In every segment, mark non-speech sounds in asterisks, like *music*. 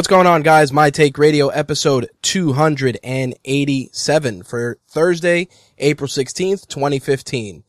What's going on, guys? My Take Radio episode 287 for Thursday, April 16th, 2015.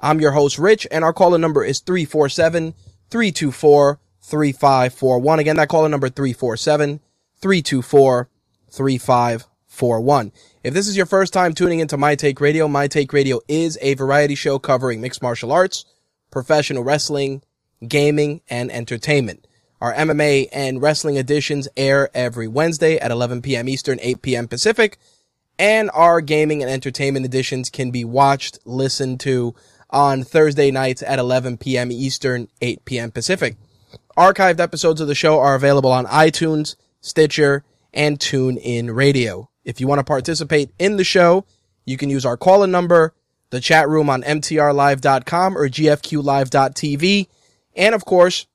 I'm your host, Rich, and our caller number is 347 324 3541. Again, that caller number 347 324 3541. If this is your first time tuning into My Take Radio, My Take Radio is a variety show covering mixed martial arts, professional wrestling, gaming, and entertainment. Our MMA and wrestling editions air every Wednesday at 11 p.m. Eastern, 8 p.m. Pacific. And our gaming and entertainment editions can be watched, listened to on Thursday nights at 11 p.m. Eastern, 8 p.m. Pacific. Archived episodes of the show are available on iTunes, Stitcher, and TuneIn Radio. If you want to participate in the show, you can use our call-in number, the chat room on mtrlive.com or gfqlive.tv, and of course,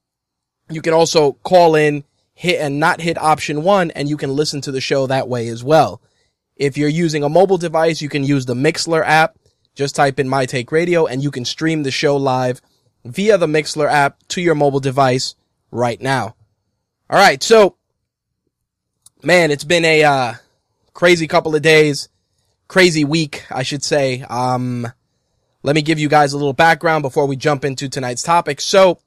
you can also call in, hit and not hit option one, and you can listen to the show that way as well. If you're using a mobile device, you can use the Mixlr app. Just type in My Take Radio and you can stream the show live via the Mixlr app to your mobile device right now. All right. So, man, it's been a, uh, crazy couple of days, crazy week, I should say. Um, let me give you guys a little background before we jump into tonight's topic. So,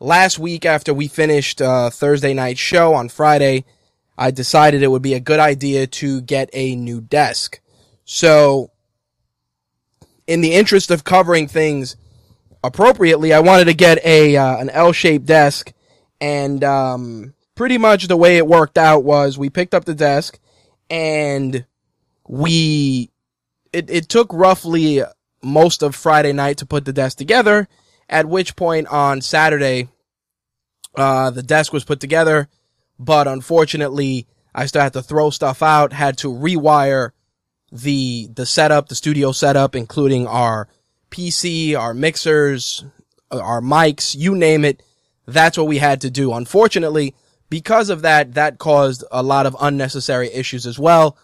last week after we finished uh, Thursday night show on Friday, I decided it would be a good idea to get a new desk. So, in the interest of covering things appropriately, I wanted to get a uh, an L-shaped desk, and um, pretty much the way it worked out was we picked up the desk, and we it it took roughly most of Friday night to put the desk together at which point on Saturday, uh, the desk was put together, but unfortunately, I still had to throw stuff out, had to rewire the, the setup, the studio setup, including our PC, our mixers, our mics, you name it. That's what we had to do. Unfortunately, because of that, that caused a lot of unnecessary issues as well.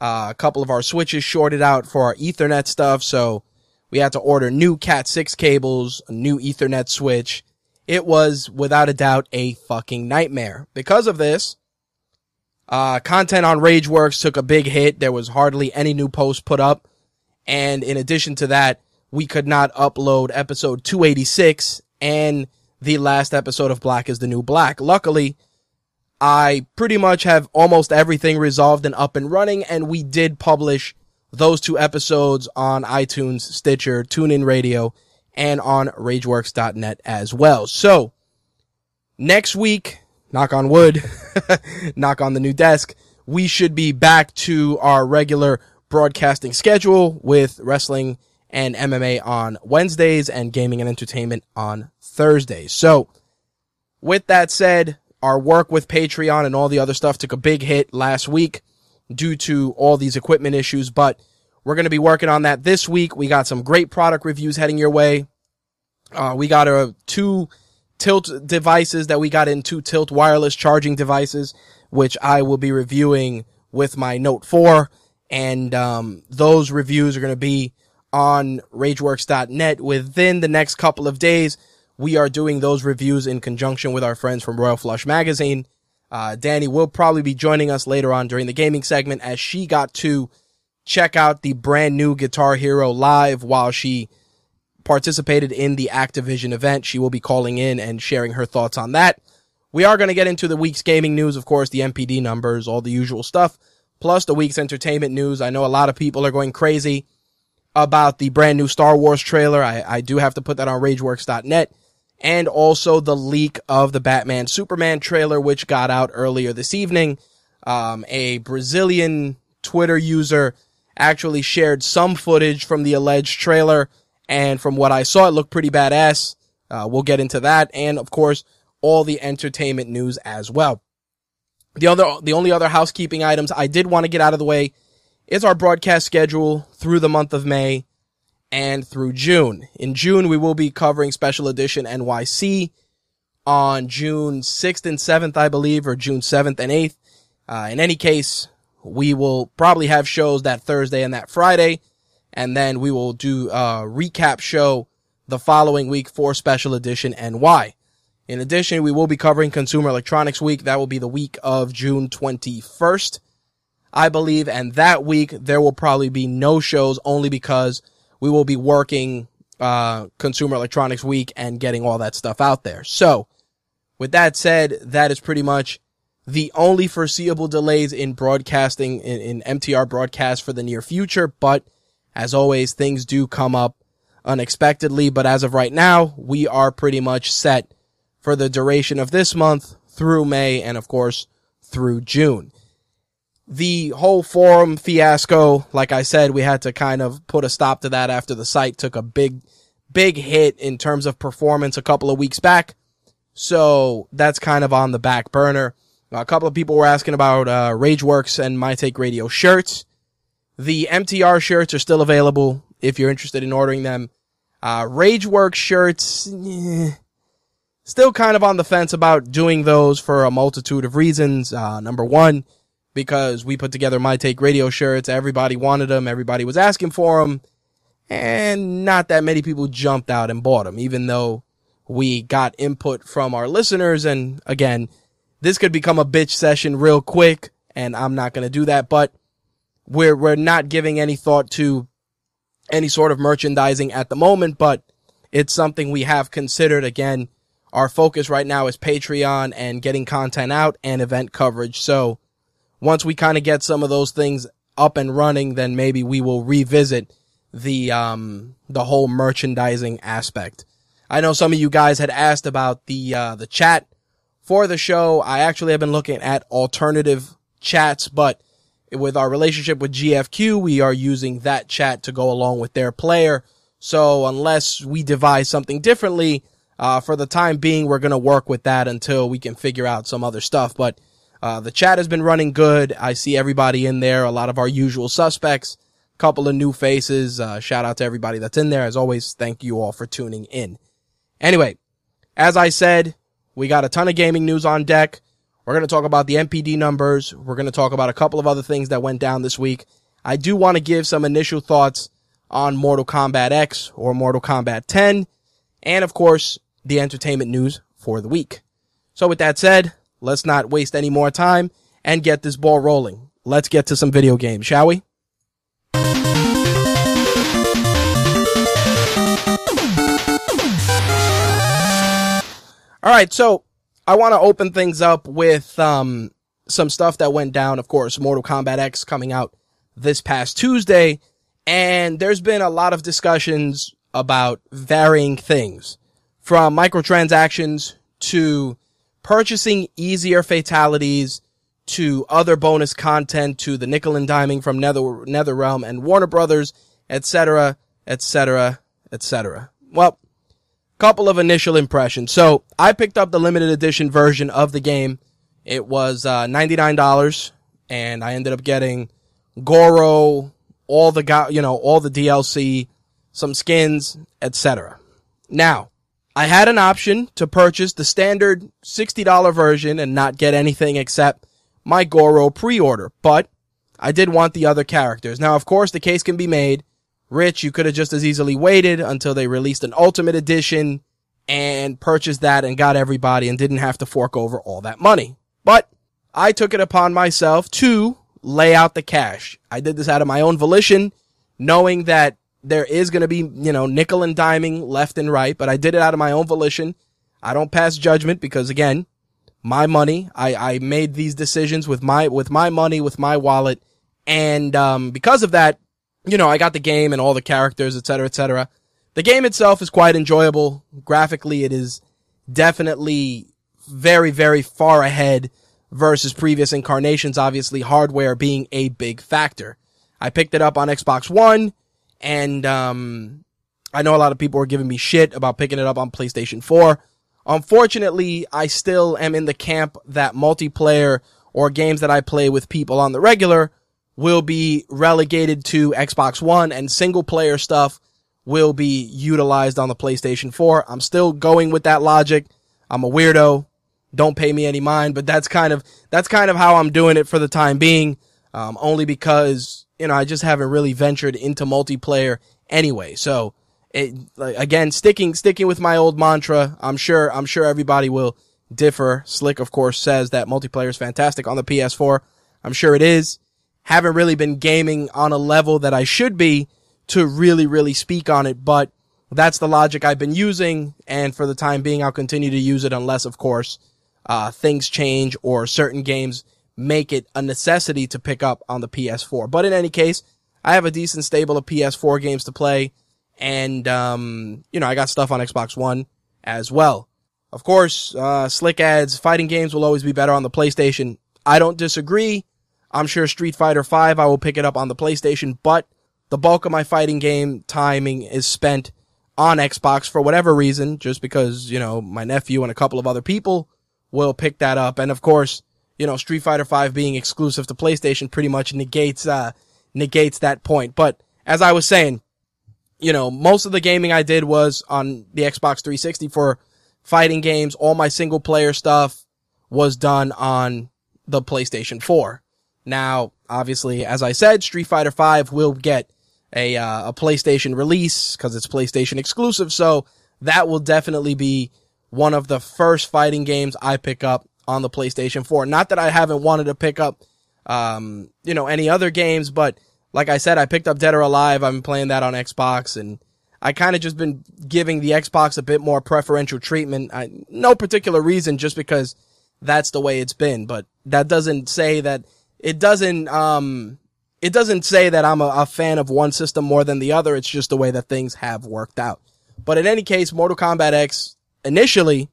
Uh, a couple of our switches shorted out for our ethernet stuff. So we had to order new Cat 6 cables, a new ethernet switch. It was without a doubt a fucking nightmare. Because of this, uh, content on Rageworks took a big hit. There was hardly any new posts put up. And in addition to that, we could not upload episode 286 and the last episode of Black is the New Black. Luckily, I pretty much have almost everything resolved and up and running, and we did publish those two episodes on iTunes, Stitcher, TuneIn Radio, and on RageWorks.net as well. So, next week, knock on wood, *laughs* knock on the new desk, we should be back to our regular broadcasting schedule with wrestling and MMA on Wednesdays and gaming and entertainment on Thursdays. So, with that said, our work with Patreon and all the other stuff took a big hit last week due to all these equipment issues, but we're going to be working on that this week. We got some great product reviews heading your way. Uh, we got a two Tylt devices that we got in two Tylt wireless charging devices, which I will be reviewing with my Note 4. And, um, those reviews are going to be on rageworks.net within the next couple of days. We are doing those reviews in conjunction with our friends from Royal Flush Magazine. Uh, Dani will probably be joining us later on during the gaming segment as she got to check out the brand new Guitar Hero live while she participated in the Activision event. She will be calling in and sharing her thoughts on that. We are going to get into the week's gaming news, of course, the NPD numbers, all the usual stuff, plus the week's entertainment news. I know a lot of people are going crazy about the brand new Star Wars trailer. I, I do have to put that on rageworks.net and also the leak of the Batman Superman trailer, which got out earlier this evening. Um, a Brazilian Twitter user actually shared some footage from the alleged trailer. And from what I saw, it looked pretty badass. Uh, we'll get into that. And of course, all the entertainment news as well. The other, the only other housekeeping items I did want to get out of the way is our broadcast schedule through the month of May and through June. In June, we will be covering special edition NYC on June 6th and 7th, I believe, or June 7th and 8th. Uh, in any case, we will probably have shows that Thursday and that Friday, and then we will do a recap show the following week for Special Edition NY. In addition, we will be covering Consumer Electronics Week. That will be the week of June 21st, I believe, and that week there will probably be no shows only because we will be working uh, Consumer Electronics Week and getting all that stuff out there. So, with that said, that is pretty much the only foreseeable delays in broadcasting in, in MTR broadcast for the near future. But as always, things do come up unexpectedly. But as of right now, we are pretty much set for the duration of this month through May and of course through June. The whole forum fiasco, like I said, we had to kind of put a stop to that after the site took a big, big hit in terms of performance a couple of weeks back. So that's kind of on the back burner. A couple of people were asking about uh, RageWorks and My Take Radio shirts. The MTR shirts are still available if you're interested in ordering them. Uh, RageWorks shirts, eh, still kind of on the fence about doing those for a multitude of reasons. Uh, number one, because we put together My Take Radio shirts. Everybody wanted them. Everybody was asking for them. And not that many people jumped out and bought them, even though we got input from our listeners. And again, this could become a bitch session real quick, and I'm not going to do that, but we're, we're not giving any thought to any sort of merchandising at the moment, but it's something we have considered. Again, our focus right now is Patreon and getting content out and event coverage. So once we kind of get some of those things up and running, then maybe we will revisit the, um, the whole merchandising aspect. I know some of you guys had asked about the, uh, the chat for the show. I actually have been looking at alternative chats, but with our relationship with GFQ, we are using that chat to go along with their player. So unless we devise something differently, uh, for the time being, we're going to work with that until we can figure out some other stuff. But, uh, the chat has been running good. I see everybody in there, a lot of our usual suspects, a couple of new faces. Uh, shout out to everybody that's in there. As always, thank you all for tuning in. Anyway, as I said, we got a ton of gaming news on deck. We're going to talk about the NPD numbers. We're going to talk about a couple of other things that went down this week. I do want to give some initial thoughts on Mortal Kombat X or Mortal Kombat 10. And of course, the entertainment news for the week. So with that said, let's not waste any more time and get this ball rolling. Let's get to some video games, shall we? All right, so I want to open things up with um, some stuff that went down. Of course, Mortal Kombat X coming out this past Tuesday, and there's been a lot of discussions about varying things, from microtransactions to purchasing easier fatalities to other bonus content to the nickel and diming from Nether NetherRealm and Warner Brothers, etc., etc., etc. Well, couple of initial impressions. So I picked up the limited edition version of the game. It was uh, $99 and I ended up getting Goro, all the guy, you know, all the DLC, some skins, etc. Now, I had an option to purchase the standard $60 version and not get anything except my Goro pre-order, but I did want the other characters. Now, of course, the case can be made Rich, you could have just as easily waited until they released an ultimate edition and purchased that and got everybody and didn't have to fork over all that money. But I took it upon myself to lay out the cash. I did this out of my own volition, knowing that there is going to be, you know, nickel and diming left and right, but I did it out of my own volition. I don't pass judgment because again, my money. I, I made these decisions with my, with my money, with my wallet. And, um, because of that, you know, I got the game and all the characters, et cetera, et cetera. The game itself is quite enjoyable. Graphically, it is definitely very, very far ahead versus previous incarnations. Obviously, hardware being a big factor. I picked it up on Xbox One and, um, I know a lot of people are giving me shit about picking it up on PlayStation 4. Unfortunately, I still am in the camp that multiplayer or games that I play with people on the regular will be relegated to Xbox One and single player stuff will be utilized on the PlayStation 4. I'm still going with that logic. I'm a weirdo. Don't pay me any mind, but that's kind of, that's kind of how I'm doing it for the time being. Um, only because, you know, I just haven't really ventured into multiplayer anyway. So, it, like, again, sticking, sticking with my old mantra. I'm sure, I'm sure everybody will differ. Slick, of course, says that multiplayer is fantastic on the PS4. I'm sure it is. Haven't really been gaming on a level that I should be to really, really speak on it, but that's the logic I've been using. And for the time being, I'll continue to use it unless, of course, uh, things change or certain games make it a necessity to pick up on the PS4. But in any case, I have a decent stable of PS4 games to play. And, um, you know, I got stuff on Xbox One as well. Of course, uh, Slick adds, fighting games will always be better on the PlayStation. I don't disagree. I'm sure Street Fighter V, I will pick it up on the PlayStation, but the bulk of my fighting game timing is spent on Xbox for whatever reason, just because, you know, my nephew and a couple of other people will pick that up. And of course, you know, Street Fighter 5 being exclusive to PlayStation pretty much negates, uh, negates that point. But as I was saying, you know, most of the gaming I did was on the Xbox 360 for fighting games. All my single player stuff was done on the PlayStation 4. Now, obviously, as I said, Street Fighter 5 will get a, uh, a PlayStation release because it's PlayStation exclusive. So that will definitely be one of the first fighting games I pick up on the PlayStation 4. Not that I haven't wanted to pick up, um, you know, any other games, but like I said, I picked up Dead or Alive. I've been playing that on Xbox and I kind of just been giving the Xbox a bit more preferential treatment. I, no particular reason, just because that's the way it's been, but that doesn't say that it doesn't, um, it doesn't say that I'm a, a fan of one system more than the other. It's just the way that things have worked out. But in any case, Mortal Kombat X initially,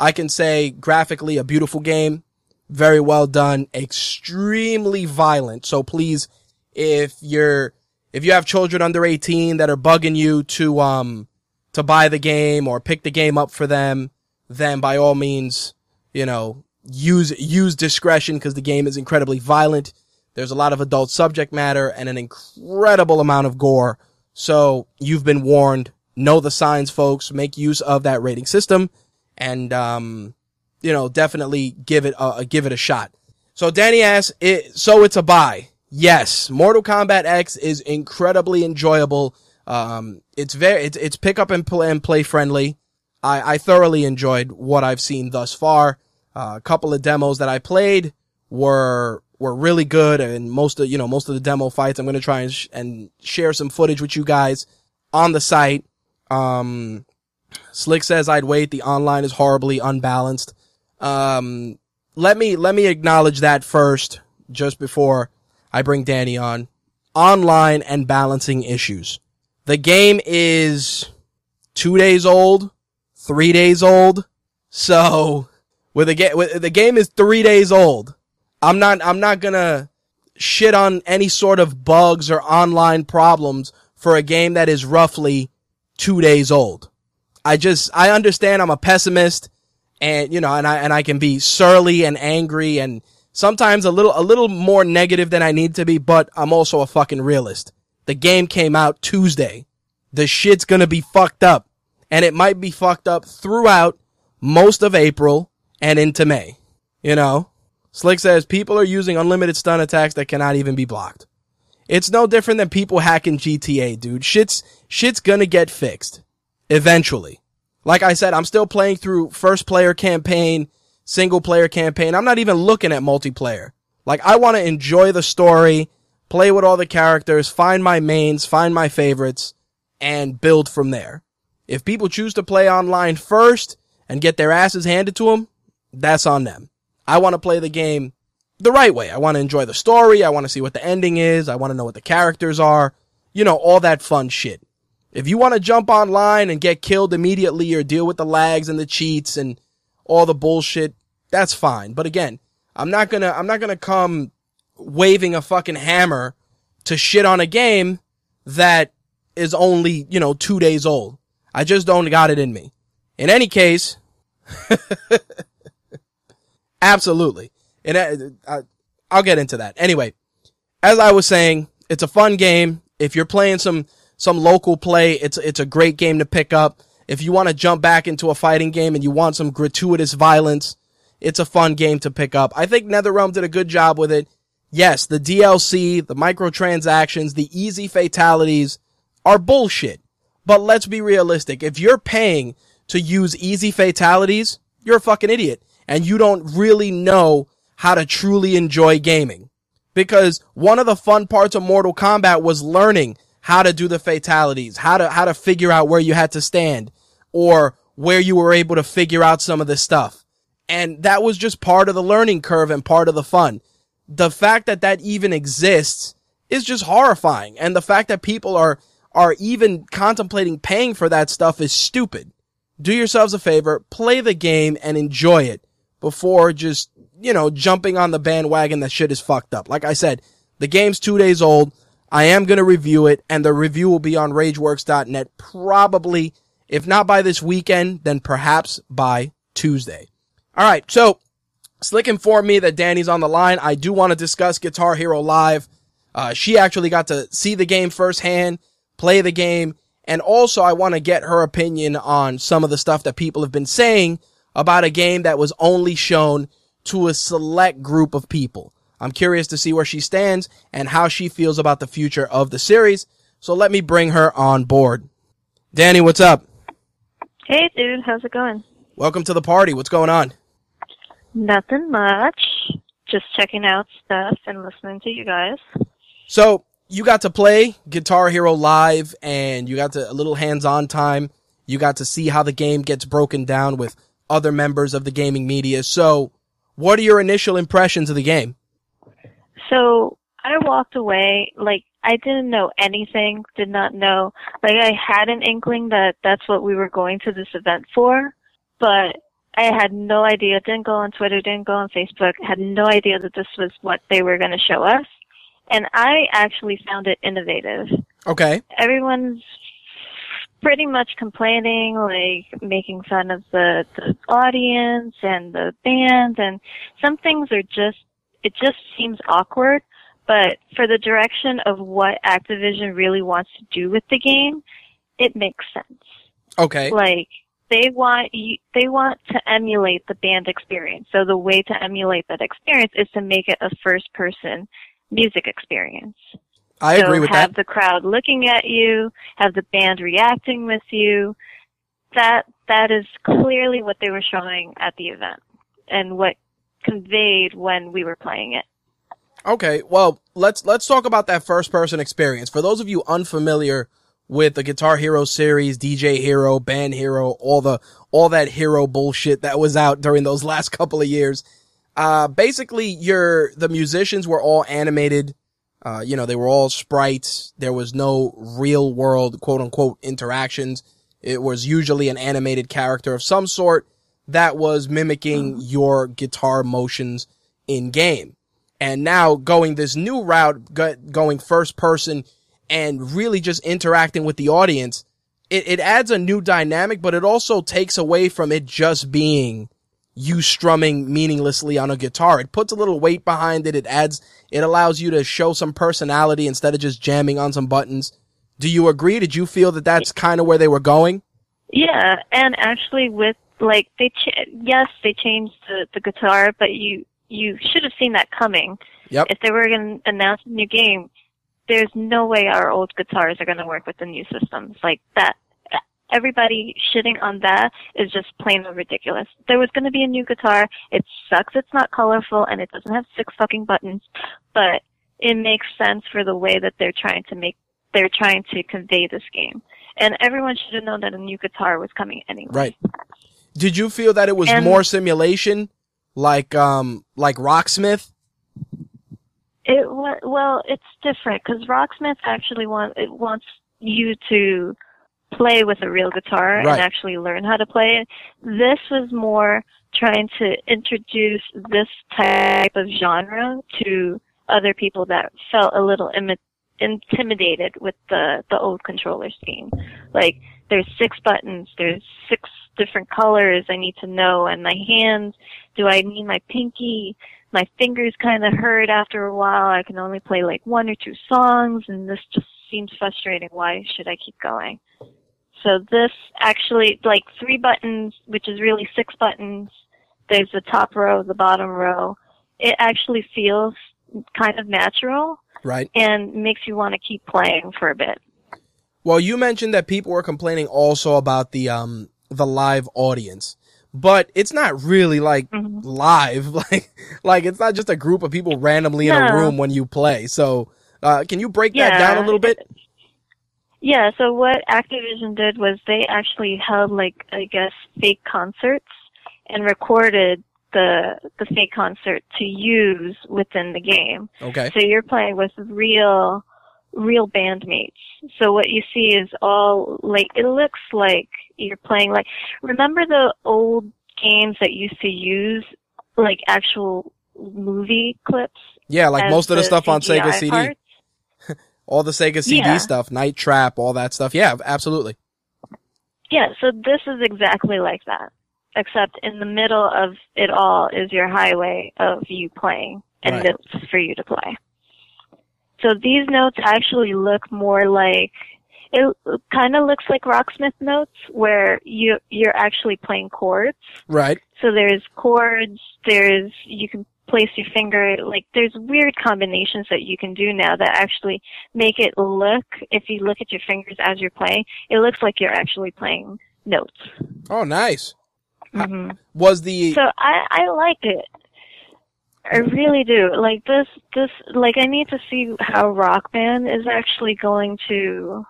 I can say graphically a beautiful game, very well done, extremely violent. So please, if you're, if you have children under 18 that are bugging you to, um, to buy the game or pick the game up for them, then by all means, you know, use, use discretion because the game is incredibly violent. There's a lot of adult subject matter and an incredible amount of gore. So you've been warned. Know the signs, folks. Make use of that rating system and, um, you know, definitely give it a, give it a shot. So Dani asks, it, so it's a buy. Yes, Mortal Kombat X is incredibly enjoyable. Um, it's very, it's, it's pick up and play, and play friendly. I, I thoroughly enjoyed what I've seen thus far. Uh, a couple of demos that I played were, were really good and most of, you know, most of the demo fights, I'm to try and, sh- and share some footage with you guys on the site. Um, Slick says I'd wait. The online is horribly unbalanced. Um, let me, let me acknowledge that first, just before I bring Dani on. Online and balancing issues. The game is two days old, three days old. So with the game, the game is three days old. I'm not, I'm not gonna shit on any sort of bugs or online problems for a game that is roughly two days old. I just, I understand I'm a pessimist and, you know, and I, and I can be surly and angry and sometimes a little, a little more negative than I need to be, but I'm also a fucking realist. The game came out Tuesday. The shit's gonna be fucked up and it might be fucked up throughout most of April and into May. You know, Slick says people are using unlimited stun attacks that cannot even be blocked. It's no different than people hacking GTA, dude. Shit's, shit's gonna get fixed. Eventually. Like I said, I'm still playing through first player campaign, single player campaign. I'm not even looking at multiplayer. Like I want to enjoy the story, play with all the characters, find my mains, find my favorites, and build from there. If people choose to play online first and get their asses handed to them, that's on them. I want to play the game the right way. I want to enjoy the story. I want to see what the ending is. I want to know what the characters are. You know, all that fun shit. If you want to jump online and get killed immediately or deal with the lags and the cheats and all the bullshit, that's fine. But again, I'm not gonna, I'm not gonna come waving a fucking hammer to shit on a game that is only, you know, two days old. I just don't got it in me. In any case, *laughs* absolutely. And I, I, I'll get into that. Anyway, as I was saying, it's a fun game. If you're playing some, some local play, it's, it's a great game to pick up. If you want to jump back into a fighting game and you want some gratuitous violence, it's a fun game to pick up. I think NetherRealm did a good job with it. Yes, the DLC, the microtransactions, the easy fatalities are bullshit. But let's be realistic. If you're paying to use easy fatalities, you're a fucking idiot and you don't really know how to truly enjoy gaming. Because one of the fun parts of Mortal Kombat was learning how to do the fatalities, how to, how to figure out where you had to stand or where you were able to figure out some of this stuff. And that was just part of the learning curve and part of the fun. The fact that that even exists is just horrifying. And the fact that people are, are even contemplating paying for that stuff is stupid. Do yourselves a favor, play the game and enjoy it before just you know, jumping on the bandwagon that shit is fucked up. Like I said, the game's two days old. I am going to review it and the review will be on rageworks.net probably, if not by this weekend, then perhaps by Tuesday. All right. So Slick informed me that Dani's on the line. I do want to discuss Guitar Hero Live. Uh, she actually got to see the game firsthand, play the game, and also I want to get her opinion on some of the stuff that people have been saying about a game that was only shown to a select group of people. I'm curious to see where she stands and how she feels about the future of the series. So let me bring her on board. Dani, what's up? Hey, dude. How's it going? Welcome to the party. What's going on? Nothing much. Just checking out stuff and listening to you guys. So you got to play Guitar Hero Live and you got to a little hands-on time. You got to see how the game gets broken down with other members of the gaming media. So what are your initial impressions of the game? So I walked away like I didn't know anything, did not know. Like I had an inkling that that's what we were going to this event for, but I had no idea. Didn't go on Twitter, didn't go on Facebook. Had no idea that this was what they were going to show us. And I actually found it innovative. Okay. Everyone's pretty much complaining, like making fun of the, the audience and the band and some things are just, it just seems awkward, but for the direction of what Activision really wants to do with the game, it makes sense. Okay. Like, they want you, they want to emulate the band experience. So the way to emulate that experience is to make it a first person music experience. I so agree with have that. the crowd looking at you, have the band reacting with you. That that is clearly what they were showing at the event and what conveyed when we were playing it. Okay, well, let's let's talk about that first person experience. For those of you unfamiliar with the Guitar Hero series, DJ Hero, Band Hero, all the all that hero bullshit that was out during those *laughs* last couple of years. Uh basically your the musicians were all animated uh, you know, they were all sprites. There was no real world, quote unquote, interactions. It was usually an animated character of some sort that was mimicking mm. your guitar motions in game. And now going this new route, going first person and really just interacting with the audience, it, it adds a new dynamic, but it also takes away from it just being you strumming meaninglessly on a guitar. It puts a little weight behind it. It adds, it allows you to show some personality instead of just jamming on some buttons. Do you agree? Did you feel that that's kind of where they were going? Yeah, and actually with like they ch- yes they changed the the guitar, but you you should have seen that coming. Yep. If they were going to announce a new game, there's no way our old guitars are going to work with the new systems. Like that, everybody shitting on that is just plain ridiculous. There was going to be a new guitar. It sucks it's not colorful and it doesn't have six fucking buttons, but it makes sense for the way that they're trying to make, they're trying to convey this game. And everyone should have known that a new guitar was coming anyway. Right. Did you feel that it was And- more simulation, like um, like Rocksmith? It wa- well, it's different because Rocksmith actually want it wants you to play with a real guitar Right. and actually learn how to play it. This was more trying to introduce this type of genre to other people that felt a little imi- intimidated with the the old controller scheme. Like there's six buttons, there's six different colors I need to know, and my hands. Do I need my pinky? my fingers kind of hurt after a while. I can only play like one or two songs, and this just seems frustrating. Why should I keep going? So this actually, like three buttons, which is really six buttons. There's the top row, the bottom row. It actually feels kind of natural Right. and makes you want to keep playing for a bit. Well, you mentioned that people were complaining also about the um the live audience, but it's not really like Mhm. live. *laughs* Like like it's not just a group of people randomly in a room when you play. So, uh, can you break that down a little bit? Yeah, so what Activision did was they actually held like I guess fake concerts and recorded the the fake concert to use within the game. Okay. So you're playing with real real bandmates. So what you see is all like it looks like you're playing like remember the old games that used to use like actual movie clips? Yeah, like most of the stuff on Sega CD, parts? *laughs* all the Sega CD Yeah. stuff, Night Trap, all that stuff. Yeah, absolutely. Yeah, so this is exactly like that. Except in the middle of it all is your highway of you playing and Right. notes for you to play. So these notes actually look more like it kind of looks like Rocksmith notes where you you're actually playing chords. Right. So there's chords, there's you can place your finger like there's weird combinations that you can do now that actually make it look if you look at your fingers as you're playing, it looks like you're actually playing notes. Oh, nice. hmm Was the So I I like it. I really do. Like this this like I need to see how Rock Band is actually going to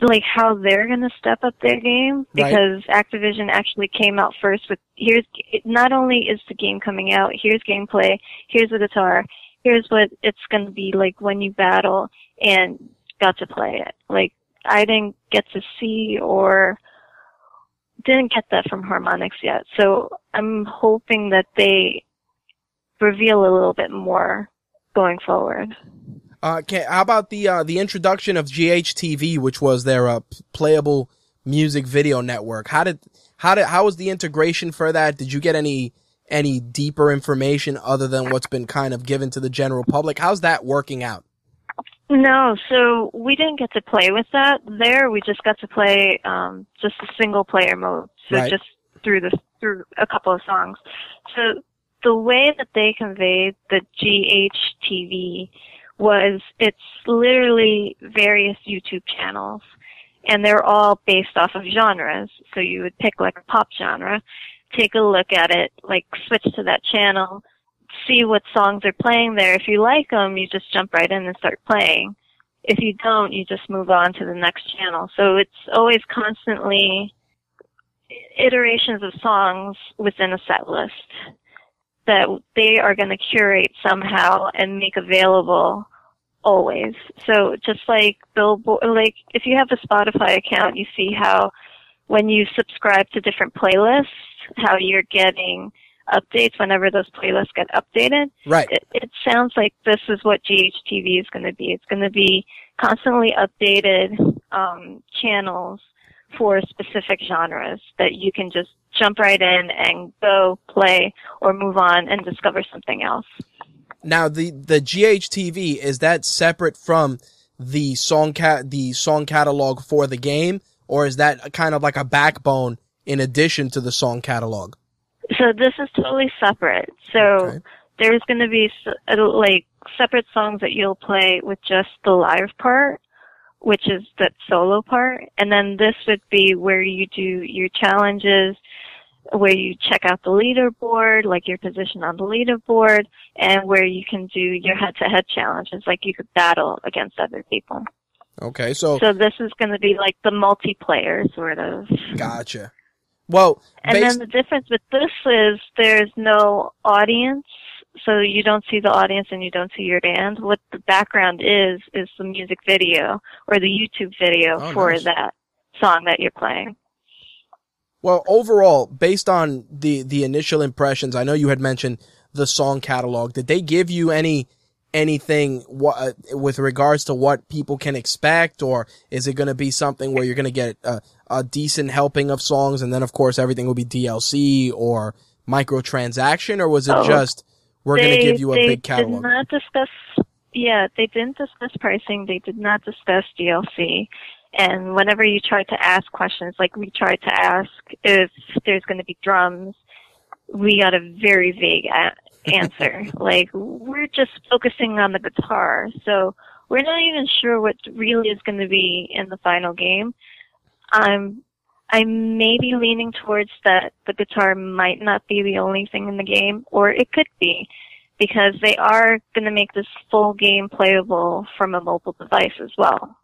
like how they're going to step up their game Right. because Activision actually came out first with here's not only is the game coming out, here's gameplay, here's the guitar, here's what it's going to be like when you battle and got to play it. Like I didn't get to see or didn't get that from Harmonix yet. So I'm hoping that they reveal a little bit more going forward. uh, can, how about the uh, the introduction of GHTV, which was their uh, playable music video network? How did how did how was the integration for that? Did you get any any deeper information other than what's been kind of given to the general public? How's that working out? No, so we didn't get to play with that there. We just got to play um, just a single player mode. So Right. just through this through a couple of songs. So the way that they conveyed the GHTV was it's literally various YouTube channels and they're all based off of genres. So you would pick like a pop genre, take a look at it, like switch to that channel, see what songs are playing there. If you like them, you just jump right in and start playing. If you don't, you just move on to the next channel. So it's always constantly iterations of songs within a set list that they are going to curate somehow and make available always. So just like Billboard, like if you have a Spotify account, you see how when you subscribe to different playlists, how you're getting updates whenever those playlists get updated. Right. It, it sounds like this is what GHTV is going to be. It's going to be constantly updated um, channels for specific genres that you can just jump right in and go play or move on and discover something else. Now the the GHTV is that separate from the song cat the song catalog for the game, or is that kind of like a backbone in addition to the song catalog? So this is totally separate. So Okay. there's going to be uh, like separate songs that you'll play with just the live part, which is that solo part, and then this would be where you do your challenges, where you check out the leaderboard, like your position on the leaderboard, and where you can do your head-to-head challenges, like you could battle against other people. Okay, so so this is going to be like the multiplayer sort of. Gotcha. Well, and then the difference with this is there's no audience, so you don't see the audience and you don't see your band. What the background is is the music video or the YouTube video oh, for nice. that song that you're playing. Well, overall, based on the the initial impressions, I know you had mentioned the song catalog. Did they give you any anything what, uh, with regards to what people can expect, or is it going to be something where you're going to get a, a, decent helping of songs, and then of course everything will be DLC or microtransaction, or was it oh, just we're going to give you a big catalog? They did not discuss. Yeah, they didn't discuss pricing. They did not discuss DLC. And whenever you try to ask questions, like we tried to ask if there's going to be drums, we got a very vague a- answer. *laughs* like we're just focusing on the guitar, so we're not even sure what really is going to be in the final game. I'm I may be leaning towards that the guitar might not be the only thing in the game, or it could be, because they are going to make this full game playable from a mobile device as well.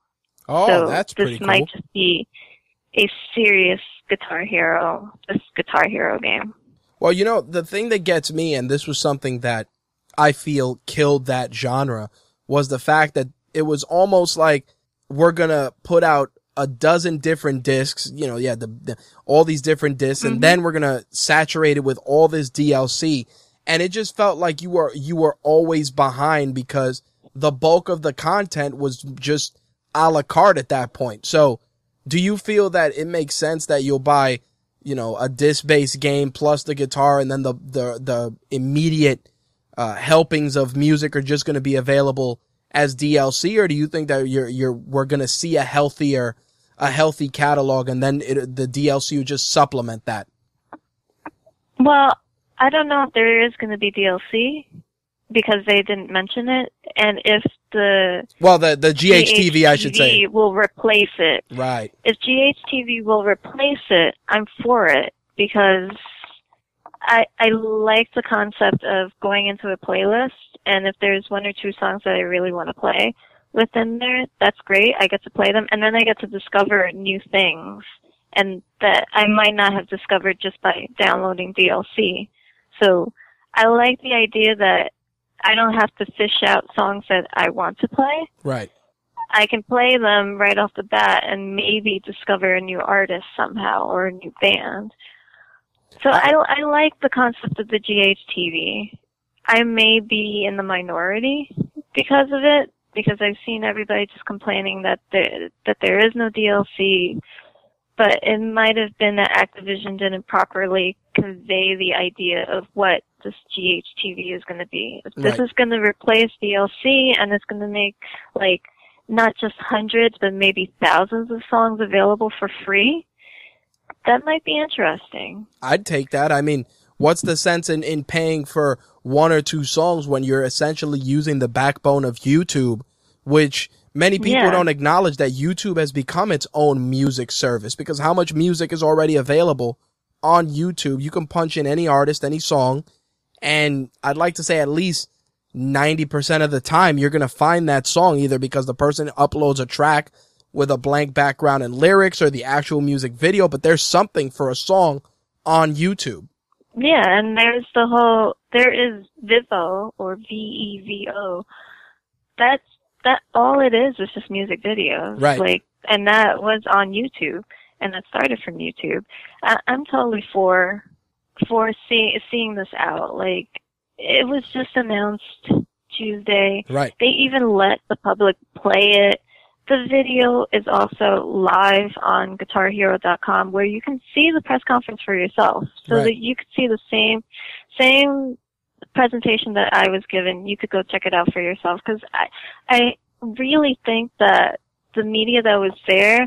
Oh, so that's this pretty cool. might just be a serious Guitar Hero, this Guitar Hero game. Well, you know, the thing that gets me, and this was something that I feel killed that genre, was the fact that it was almost like we're gonna put out a dozen different discs, you know, yeah, the, the all these different discs, Mm-hmm. and then we're gonna saturate it with all this DLC, and it just felt like you were you were always behind because the bulk of the content was just a la carte at that point. So, do you feel that it makes sense that you'll buy, you know, a disc-based game plus the guitar, and then the the the immediate uh, helpings of music are just going to be available as DLC, or do you think that you're you're we're going to see a healthier a healthy catalog, and then it, the DLC would just supplement that? Well, I don't know if there is going to be DLC because they didn't mention it, and if the Well, the the GHTV, I should say, will replace it. right? If GHTV will replace it, I'm for it because I I like the concept of going into a playlist, and if there's one or two songs that I really want to play within there, that's great. I get to play them, and then I get to discover new things, and that I might not have discovered just by downloading DLC. So I like the idea that I don't have to fish out songs that I want to play. Right. I can play them right off the bat and maybe discover a new artist somehow or a new band. So I, I like the concept of the GHTV. I may be in the minority because of it, because I've seen everybody just complaining that there, that there is no DLC, but it might have been that Activision didn't properly convey the idea of what this GHTV is going to be. This Right. is going to replace DLC and it's going to make like not just hundreds but maybe thousands of songs available for free, that might be interesting. I'd take that. I mean, what's the sense in, in paying for one or two songs when you're essentially using the backbone of YouTube, which many people Yeah. don't acknowledge that YouTube has become its own music service because how much music is already available on YouTube. You can punch in any artist, any song, and I'd like to say at least 90% of the time you're going to find that song either because the person uploads a track with a blank background and lyrics or the actual music video, but there's something for a song on YouTube. Yeah, and there's the whole there is Vevo or V E V O. That's that all it is is just music videos. Right. Like and that was on YouTube and that started from YouTube. I, I'm totally for for see, seeing this out. Like it was just announced Tuesday. Right. They even let the public play it. The video is also live on GuitarHero.com where you can see the press conference for yourself. So Right. that you could see the same, same presentation that I was given. You could go check it out for yourself because I, I really think that the media that was there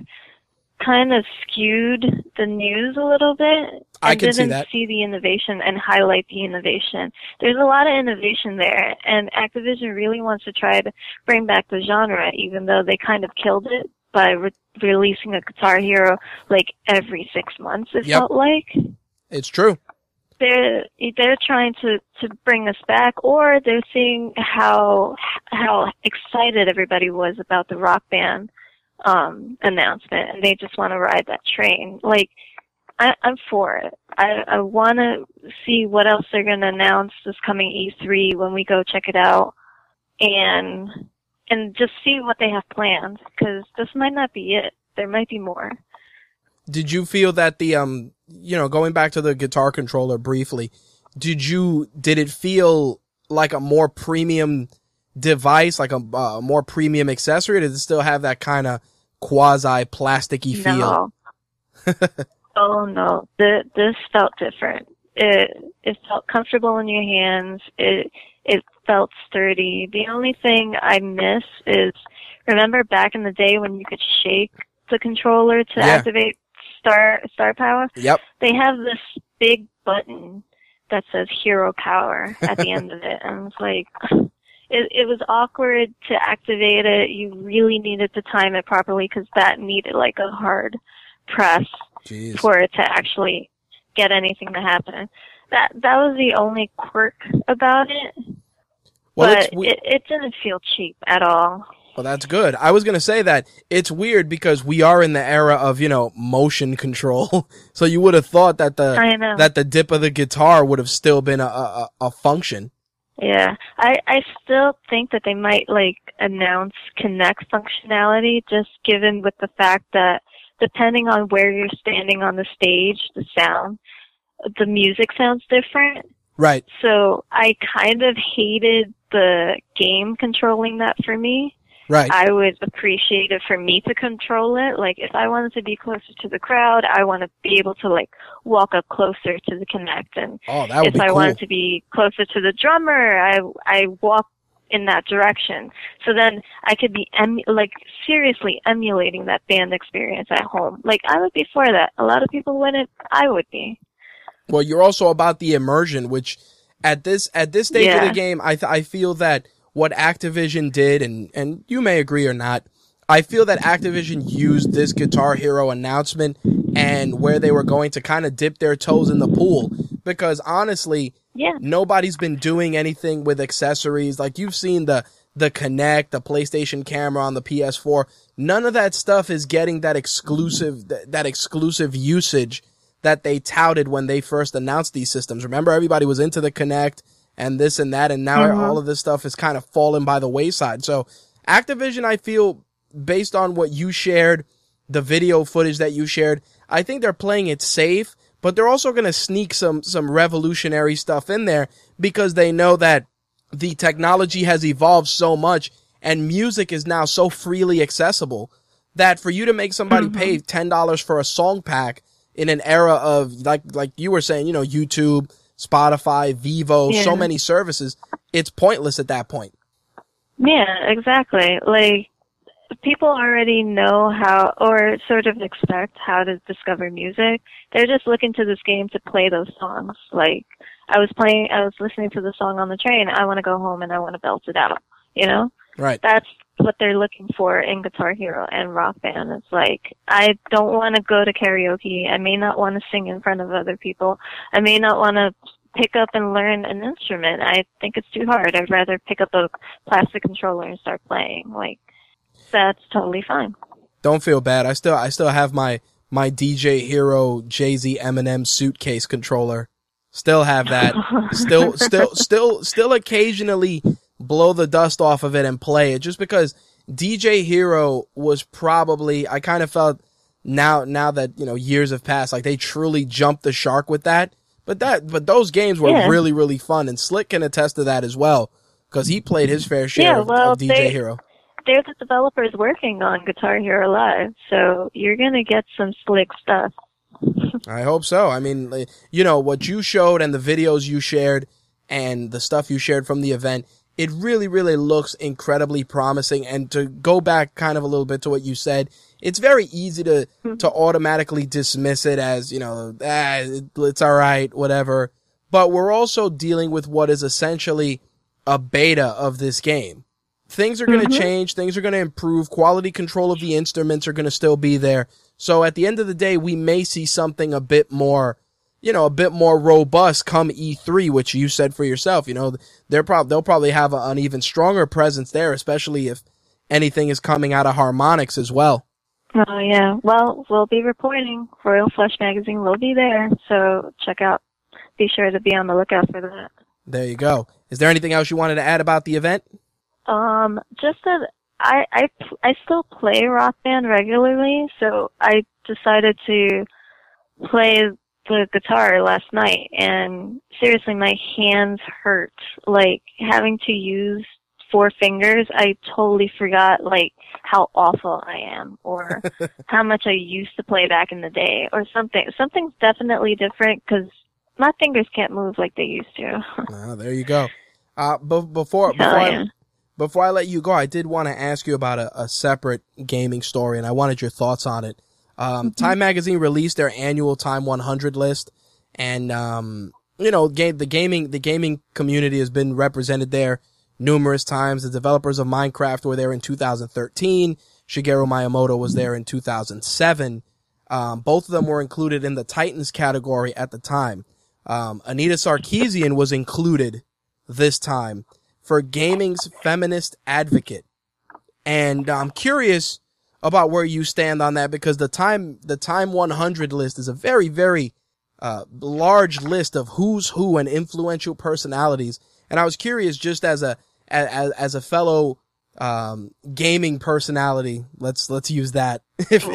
kind of skewed the news a little bit I and didn't that. see the innovation and highlight the innovation. There's a lot of innovation there, and Activision really wants to try to bring back the genre, even though they kind of killed it by re- releasing a Guitar Hero like every six months. It Yep. felt like It's true. They're they're trying to to bring us back, or they're seeing how how excited everybody was about the Rock Band um, announcement, and they just want to ride that train. Like I, I'm for it. I I want to see what else they're going to announce this coming E3 when we go check it out, and and just see what they have planned because this might not be it. There might be more. Did you feel that the um you know going back to the guitar controller briefly, did you did it feel like a more premium device, like a uh, more premium accessory? Or did it still have that kind of quasi plasticky feel? No. *laughs* oh no, the, this felt different. It it felt comfortable in your hands. It it felt sturdy. The only thing I miss is remember back in the day when you could shake the controller to Yeah. activate star star power. Yep. They have this big button that says Hero Power at the end of it, and it's like. It, it was awkward to activate it. You really needed to time it properly because that needed like a hard press Jeez. for it to actually get anything to happen. That that was the only quirk about it, Well, but we- it, it didn't feel cheap at all. Well, that's good. I was gonna say that it's weird because we are in the era of you know motion control, *laughs* so you would have thought that the that the dip of the guitar would have still been a a, a function. Yeah, I I still think that they might like announce Kinect functionality, just given with the fact that depending on where you're standing on the stage, the sound, the music sounds different. Right. So I kind of hated the game controlling that for me. Right. I would appreciate it for me to control it. Like if I wanted to be closer to the crowd, I want to be able to like walk up closer to the Kinect and oh, that would if be I cool. wanted to be closer to the drummer, I I walk in that direction. So then I could be em- like seriously emulating that band experience at home. Like I would be for that. A lot of people wouldn't. I would be. Well, you're also about the immersion, which at this at this stage of the game, I th- I feel that what Activision did, and and you may agree or not, I feel that Activision used this Guitar Hero announcement and where they were going to kind of dip their toes in the pool because honestly, Yeah. nobody's been doing anything with accessories. Like you've seen the the Kinect, the PlayStation camera on the PS4. None of that stuff is getting that exclusive that, that exclusive usage that they touted when they first announced these systems. Remember everybody was into the Kinect and this and that and now Mhm. all of this stuff is kind of fallen by the wayside. So Activision I feel based on what you shared, the video footage that you shared, I think they're playing it safe, but they're also going to sneak some some revolutionary stuff in there because they know that the technology has evolved so much and music is now so freely accessible that for you to make somebody pay $10 for a song pack in an era of like like you were saying, you know, YouTube, Spotify, Vevo, so many services, it's pointless at that point. Yeah, exactly. Like people already know how or sort of expect how to discover music. They're just looking to this game to play those songs. Like I was playing I was listening to the song on the train. I want to go home and I want to belt it out, you know? Right. That's what they're looking for in Guitar Hero and Rock Band. It's like I don't want to go to karaoke. I may not want to sing in front of other people. I may not want to pick up and learn an instrument. I think it's too hard. I'd rather pick up a plastic controller and start playing. Like that's totally fine. Don't feel bad. I still I still have my my DJ Hero Jay Z Eminem suitcase controller. Still have that. *laughs* still still still still occasionally blow the dust off of it and play it just because DJ Hero was probably I kind of felt now now that you know years have passed like they truly jumped the shark with that. But that but those games were Yeah. really really fun and Slick can attest to that as well because he played his fair share Yeah, of, well, of DJ they- Hero. They're the developers working on Guitar Hero Live, so you're gonna get some slick stuff. *laughs* I hope so. I mean, you know, what you showed and the videos you shared and the stuff you shared from the event, it really, really looks incredibly promising. And to go back kind of a little bit to what you said, it's very easy to to automatically dismiss it as you know ah, it- it's all right, whatever. But we're also dealing with what is essentially a beta of this game. Things are going to change. Things are going to improve. Quality control of the instruments are going to still be there. So at the end of the day, we may see something a bit more, you know, a bit more robust come E3, which you said for yourself. You know, they're prob- they'll probably have a, an even stronger presence there, especially if anything is coming out of Harmonix as well. Oh yeah. Well, we'll be reporting. Royal Flush magazine will be there, so check out. Be sure to be on the lookout for that. There you go. Is there anything else you wanted to add about the event? Um, just that I I I still play Rock Band regularly, so I decided to play the guitar last night, and seriously, my hands hurt. Like having to use four fingers, I totally forgot like how awful I am, or *laughs* how much I used to play back in the day, or something. Something's definitely different because my fingers can't move like they used to. *laughs* Ah, there you go. Uh, be- before before Hell I, before I let you go, I did want to ask you about a, a separate gaming story, and I wanted your thoughts on it. Um, Time Magazine released their annual Time 100 list, and um, you know, ga- the gaming the gaming community has been represented there numerous times. The developers of Minecraft were there in 2013. Shigeru Miyamoto was there in 2007. Um, both of them were included in the Titans category at the time. Um, Anita Sarkeesian was included this time for gaming's feminist advocate. And I'm curious about where you stand on that because the time, the time 100 list is a very, very, uh, large list of who's who and influential personalities. And I was curious just as a, as, as a fellow, um, gaming personality, let's, let's use that. *laughs* if,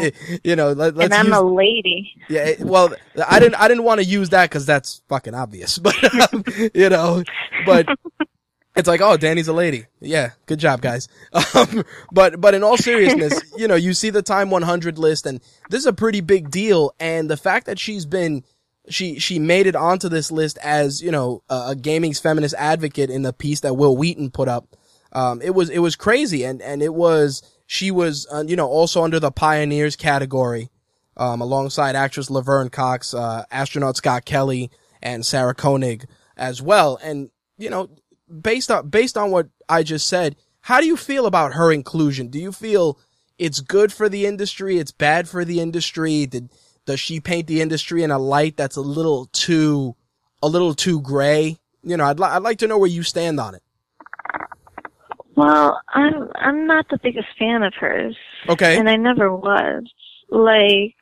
you know, let, let's and I'm use, a lady. yeah, well, I didn't, I didn't want to use that because that's fucking obvious, *laughs* but, um, you know, but *laughs* it's like, oh, Dani's a lady. Yeah, good job, guys. *laughs* Um, but, but in all seriousness, *laughs* you know, you see the Time 100 list and this is a pretty big deal. And the fact that she's been, she, she made it onto this list as, you know, a, a gaming's feminist advocate in the piece that Wil Wheaton put up. Um, it was, it was crazy. And, and it was, she was, uh, you know, also under the pioneers category um, alongside actress Laverne Cox, uh, astronaut Scott Kelly, and Sarah Koenig as well. And you know, based on based on what I just said, how do you feel about her inclusion? Do you feel it's good for the industry? It's bad for the industry? Did does she paint the industry in a light that's a little too a little too gray? You know, I'd li- I'd like to know where you stand on it. Well, I'm I'm not the biggest fan of hers, Okay. and I never was. Like,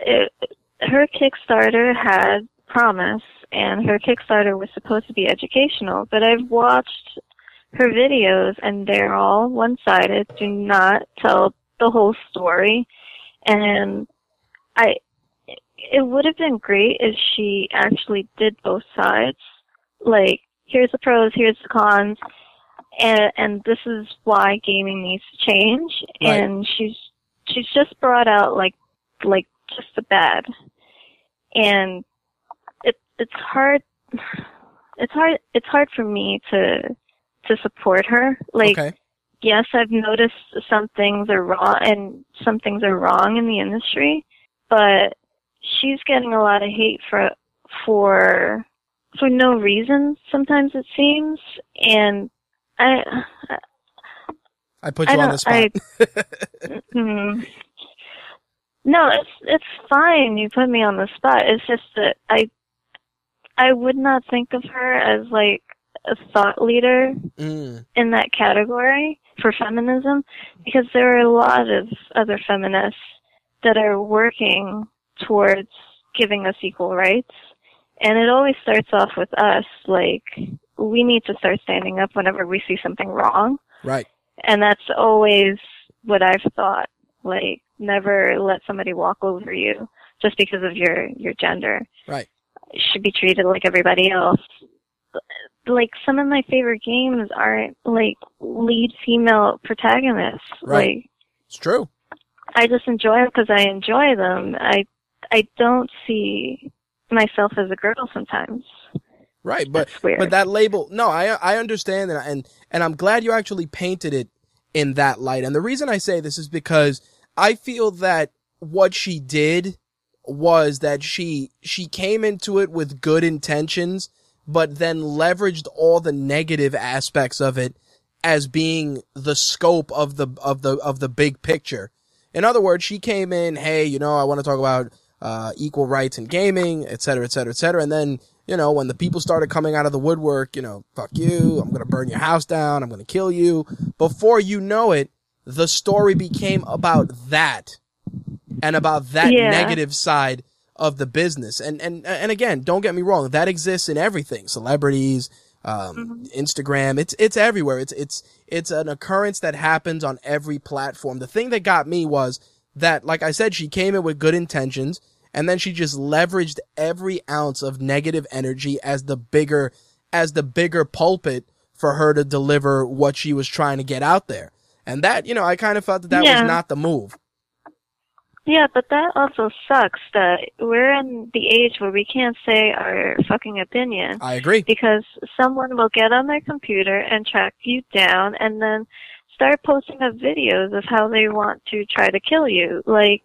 it, her Kickstarter had promise, and her Kickstarter was supposed to be educational. But I've watched her videos, and they're all one-sided. Do not tell the whole story, and I. It would have been great if she actually did both sides. Like, here's the pros, here's the cons and and this is why gaming needs to change Right. and she's she's just brought out like like just the bad and it's hard it's hard it's hard for me to to support her like okay. yes i've noticed some things are wrong and some things are wrong in the industry but she's getting a lot of hate for for for no reason sometimes it seems and i I put I you on don't- the spot. I- *laughs* Hmm. No, it's it's fine. You put me on the spot. It's just that I I would not think of her as like a thought leader mm, in that category for feminism because there are a lot of other feminists that are working towards giving us equal rights. And it always starts off with us, like, we need to start standing up whenever we see something wrong right. and that's always what I've thought. Like, never let somebody walk over you just because of your your gender. Right. Should be treated like everybody else. Like some of my favorite games aren't like lead female protagonists. Right. Like It's true. I just enjoy them because I enjoy them. I I don't see myself as a girl sometimes. Right, but but that label, no, I I understand and and and I'm glad you actually painted it in that light. And the reason I say this is because I feel that what she did was that she she came into it with good intentions, but then leveraged all the negative aspects of it as being the scope of the of the of the big picture. In other words, she came in, hey, you know, I want to talk about uh, equal rights in gaming, et cetera, et cetera, et cetera. And then, you know, when the people started coming out of the woodwork, you know, fuck you, I'm to burn your house down, I'm to kill you. Before you know it, the story became about that and about that Yeah. negative side of the business. And, and, and again, don't get me wrong. That exists in everything. Celebrities, um, Instagram. It's, it's everywhere. It's, it's, it's an occurrence that happens on every platform. The thing that got me was that, like I said, she came in with good intentions and then she just leveraged every ounce of negative energy as the bigger, as the bigger pulpit for her to deliver what she was trying to get out there. And that, you know, I kind of felt that that Yeah. was not the move. Yeah, but that also sucks that we're in the age where we can't say our fucking opinion I agree. because someone will get on their computer and track you down and then start posting up videos of how they want to try to kill you. Like,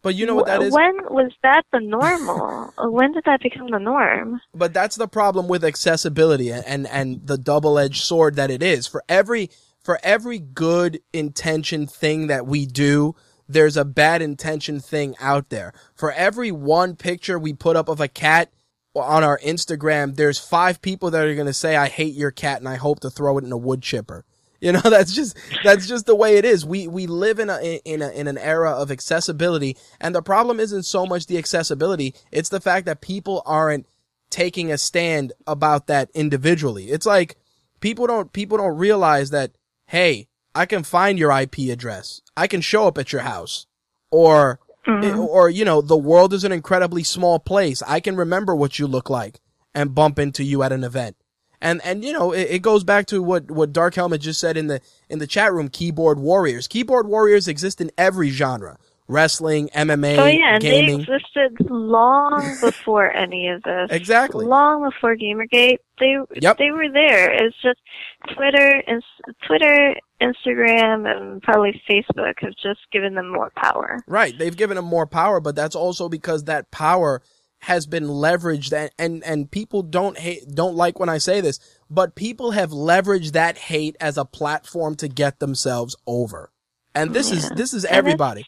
But you know what that wh- when was that the normal? *laughs* when did that become the norm? but that's the problem with accessibility and, and, and the double-edged sword that it is. For every, for every good intention thing that we do, there's a bad intention thing out there. For every one picture we put up of a cat on our Instagram, there's five people that are going to say, I hate your cat and I hope to throw it in a wood chipper. *laughs* You know, that's just, that's just the way it is. We, we live in a, in a, in an era of accessibility. And the problem isn't so much the accessibility. It's the fact that people aren't taking a stand about that individually. It's like people don't, people don't realize that, hey, I can find your IP address. I can show up at your house or, mm-hmm. or, you know, the world is an incredibly small place. I can remember what you look like and bump into you at an event. And, and, you know, it, it goes back to what, what Dark Helmet just said in the, in the chat room, keyboard warriors. Keyboard warriors exist in every genre. Wrestling, MMA, Oh yeah, and gaming. they existed long before any of this. Exactly. Long before Gamergate, they Yep. they were there. It's just Twitter, ins- Twitter, Instagram, and probably Facebook have just given them more power. Right. They've given them more power, but that's also because that power has been leveraged and, and, and people don't hate, don't like when I say this, but people have leveraged that hate as a platform to get themselves over. And this is, this is everybody.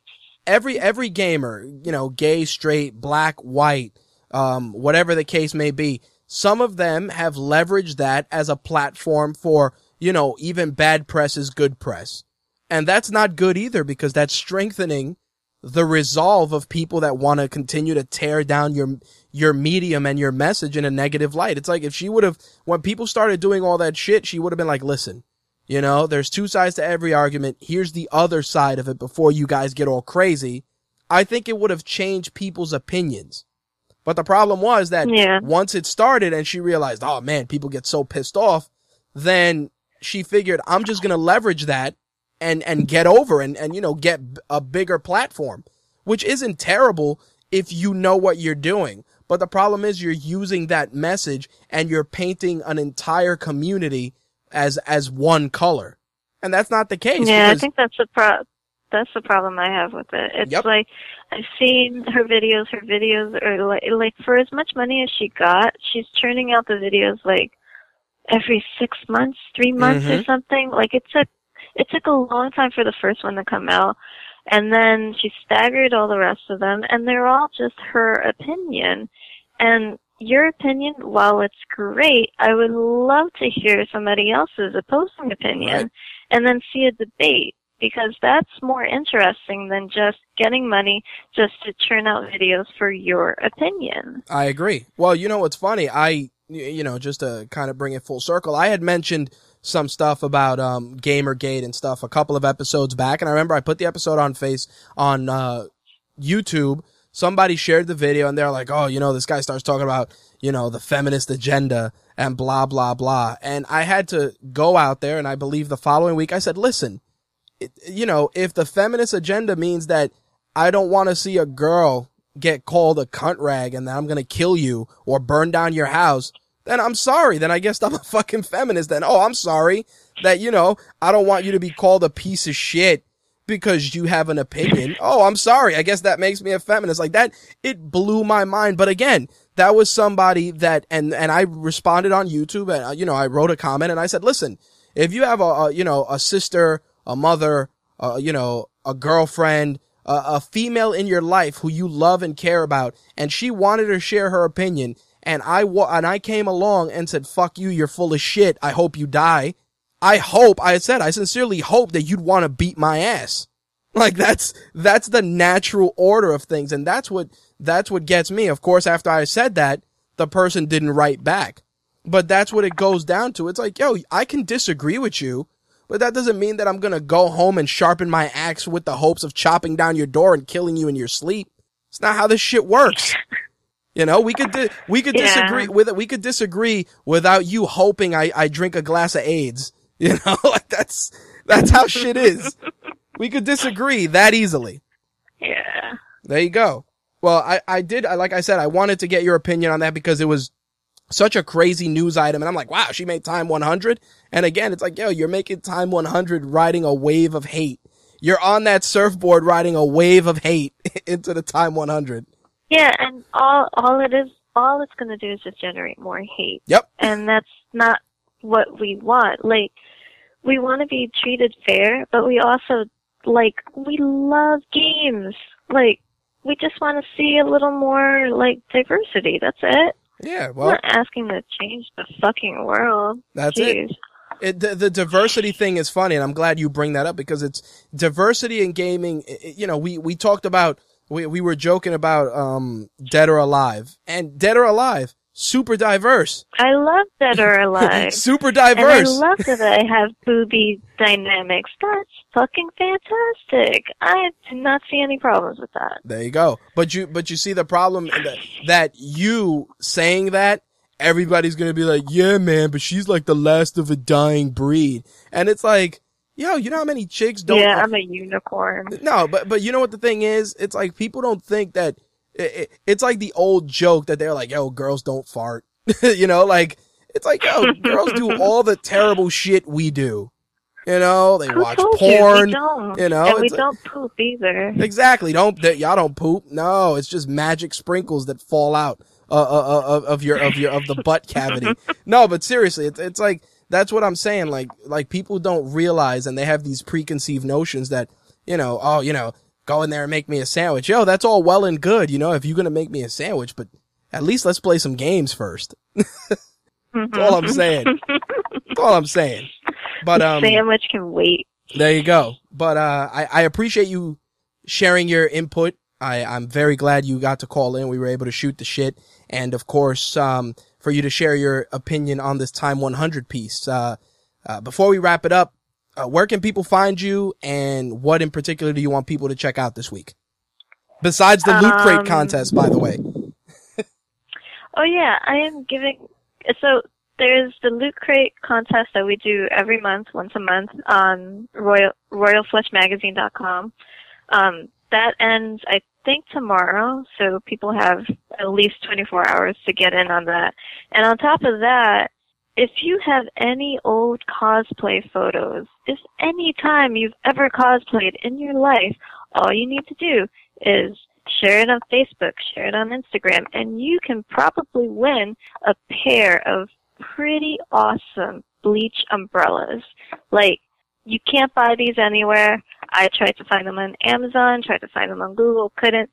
Every, every gamer, you know, gay, straight, black, white, um, whatever the case may be, some of them have leveraged that as a platform for, you know, even bad press is good press. And that's not good either because that's strengthening the resolve of people that want to continue to tear down your your medium and your message in a negative light. It's like if she would have when people started doing all that shit, she would have been like, "Listen, you know, there's two sides to every argument. Here's the other side of it before you guys get all crazy." I think it would have changed people's opinions. But the problem was that Yeah. once it started and she realized, "Oh man, people get so pissed off," then she figured, "I'm just going to leverage that and and get over and and you know get a bigger platform which isn't terrible if you know what you're doing but the problem is you're using that message and you're painting an entire community as as one color and that's not the case Yeah, I think that's the pro. That's the problem I have with it. It's Yep. like I've seen her videos. Her videos are like, like for as much money as she got, she's churning out the videos like every six months, three months or Mhm. something. Like it took it took a long time for the first one to come out, and then she staggered all the rest of them, and they're all just her opinion. And your opinion, while it's great, I would love to hear somebody else's opposing opinion Right. and then see a debate because that's more interesting than just getting money just to churn out videos for your opinion. I agree. Well, you know what's funny? I, you know, just to kind of bring it full circle, I had mentioned some stuff about um, Gamergate and stuff a couple of episodes back, and I remember I put the episode on face on uh, YouTube. Somebody shared the video, and they're like, "Oh, you know, this guy starts talking about you know the feminist agenda and blah blah blah," and I had to go out there, and I believe the following week I said, "Listen, you know, if the feminist agenda means that I don't want to see a girl get called a cunt rag and that I'm going to kill you or burn down your house, then I'm sorry. Then I guess *laughs* I'm a fucking feminist. Then, oh, I'm sorry that, you know, I don't want you to be called a piece of shit because you have an opinion. *laughs* Oh, I'm sorry. I guess that makes me a feminist. Like that, it blew my mind. But again, that was somebody that, and, and I responded on YouTube and, uh, you know, I wrote a comment and I said, listen, if you have a, a you know, a sister, a mother, uh, you know, a girlfriend, a, a female in your life who you love and care about, and she wanted to share her opinion, and I wa- and I came along and said, "Fuck you, you're full of shit. I hope you die." I hope, I said, I sincerely hope that you'd want to beat my ass. *laughs* Like that's, that's the natural order of things. And that's what, that's what gets me. Of course, after I said that, the person didn't write back. But that's what it goes down to. It's like, yo, I can disagree with you, but that doesn't mean that I'm to go home and sharpen my axe with the hopes of chopping down your door and killing you in your sleep. It's not how this shit works. You know, we could di- we could Yeah. disagree with it. We could disagree without you hoping I, I drink a glass of AIDS. *laughs* You know, like that's that's how shit is. We could disagree that easily. Yeah. There you go. Well, I, I did, I, like I said, I wanted to get your opinion on that because it was such a crazy news item. And I'm like, wow, she made time 100. And again, it's like, yo, you're making time 100 riding a wave of hate. You're on that surfboard riding a wave of hate *laughs* into the time 100. Yeah, and all all it is all it's gonna do is just generate more hate. Yep. And that's not what we want. Like we wanna be treated fair, but we also like we love games. Like we just wanna see a little more like diversity. That's it. Yeah. We're Well, not asking to change the fucking world. that's it. Jeez. it, the, the diversity thing is funny, and I'm glad you bring that up because it's diversity in gaming. i- i- You know, we, we talked about, we, we were joking about, um, Dead or Alive and Dead or Alive, super diverse, I love Dead *laughs* or Alive. super And I love that I have booby dynamics. That's fucking fantastic. I do not see any problems with that. there you go. But you, but you see the problem that, that you saying that everybody's going to be like, yeah, man, but she's like the last of a dying breed. And it's like, yo, you know how many chicks don't, yeah, I'm a unicorn. No, but but you know what the thing is? It's like people don't think that it, it, it's like the old joke that they're like, "Yo, girls don't fart." *laughs* you know, like it's like, "Yo, girls do *laughs* all the terrible shit we do." You know, they Who watch porn. you? You know, and we like- don't poop either. Exactly. Don't that y'all don't poop. No, it's just magic sprinkles that fall out uh, uh, uh, of, of your of your of the butt cavity. *laughs* No, but seriously, it's it's like that's what I'm saying. Like like people don't realize, and they have these preconceived notions that you know, oh, you know, go in there and make me a sandwich. Yo, that's all well and good, you know, if you're gonna make me a sandwich, but at least let's play some games first. *laughs* That's all I'm saying. That's all I'm saying. But um, Sandwich can wait. there you go. But uh, I, I appreciate you sharing your input. I, I'm very glad you got to call in. We were able to shoot the shit. And of course, um, for you to share your opinion on this Time 100 piece. Uh, uh, before we wrap it up, uh, where can people find you and what in particular do you want people to check out this week? Besides the loot crate Um, contest, by the way. *laughs* Oh yeah, I am giving. So there's the loot crate contest that we do every month, once a month, on royal royalflushmagazine.com. Um, that ends, I think, tomorrow. So people have at least 24 hours to get in on that. And on top of that, if you have any old cosplay photos, if any time you've ever cosplayed in your life, all you need to do is share it on Facebook, share it on Instagram, and you can probably win a pair of pretty awesome bleach umbrellas. Like, you can't buy these anywhere. I tried to find them on Amazon, tried to find them on Google, couldn't.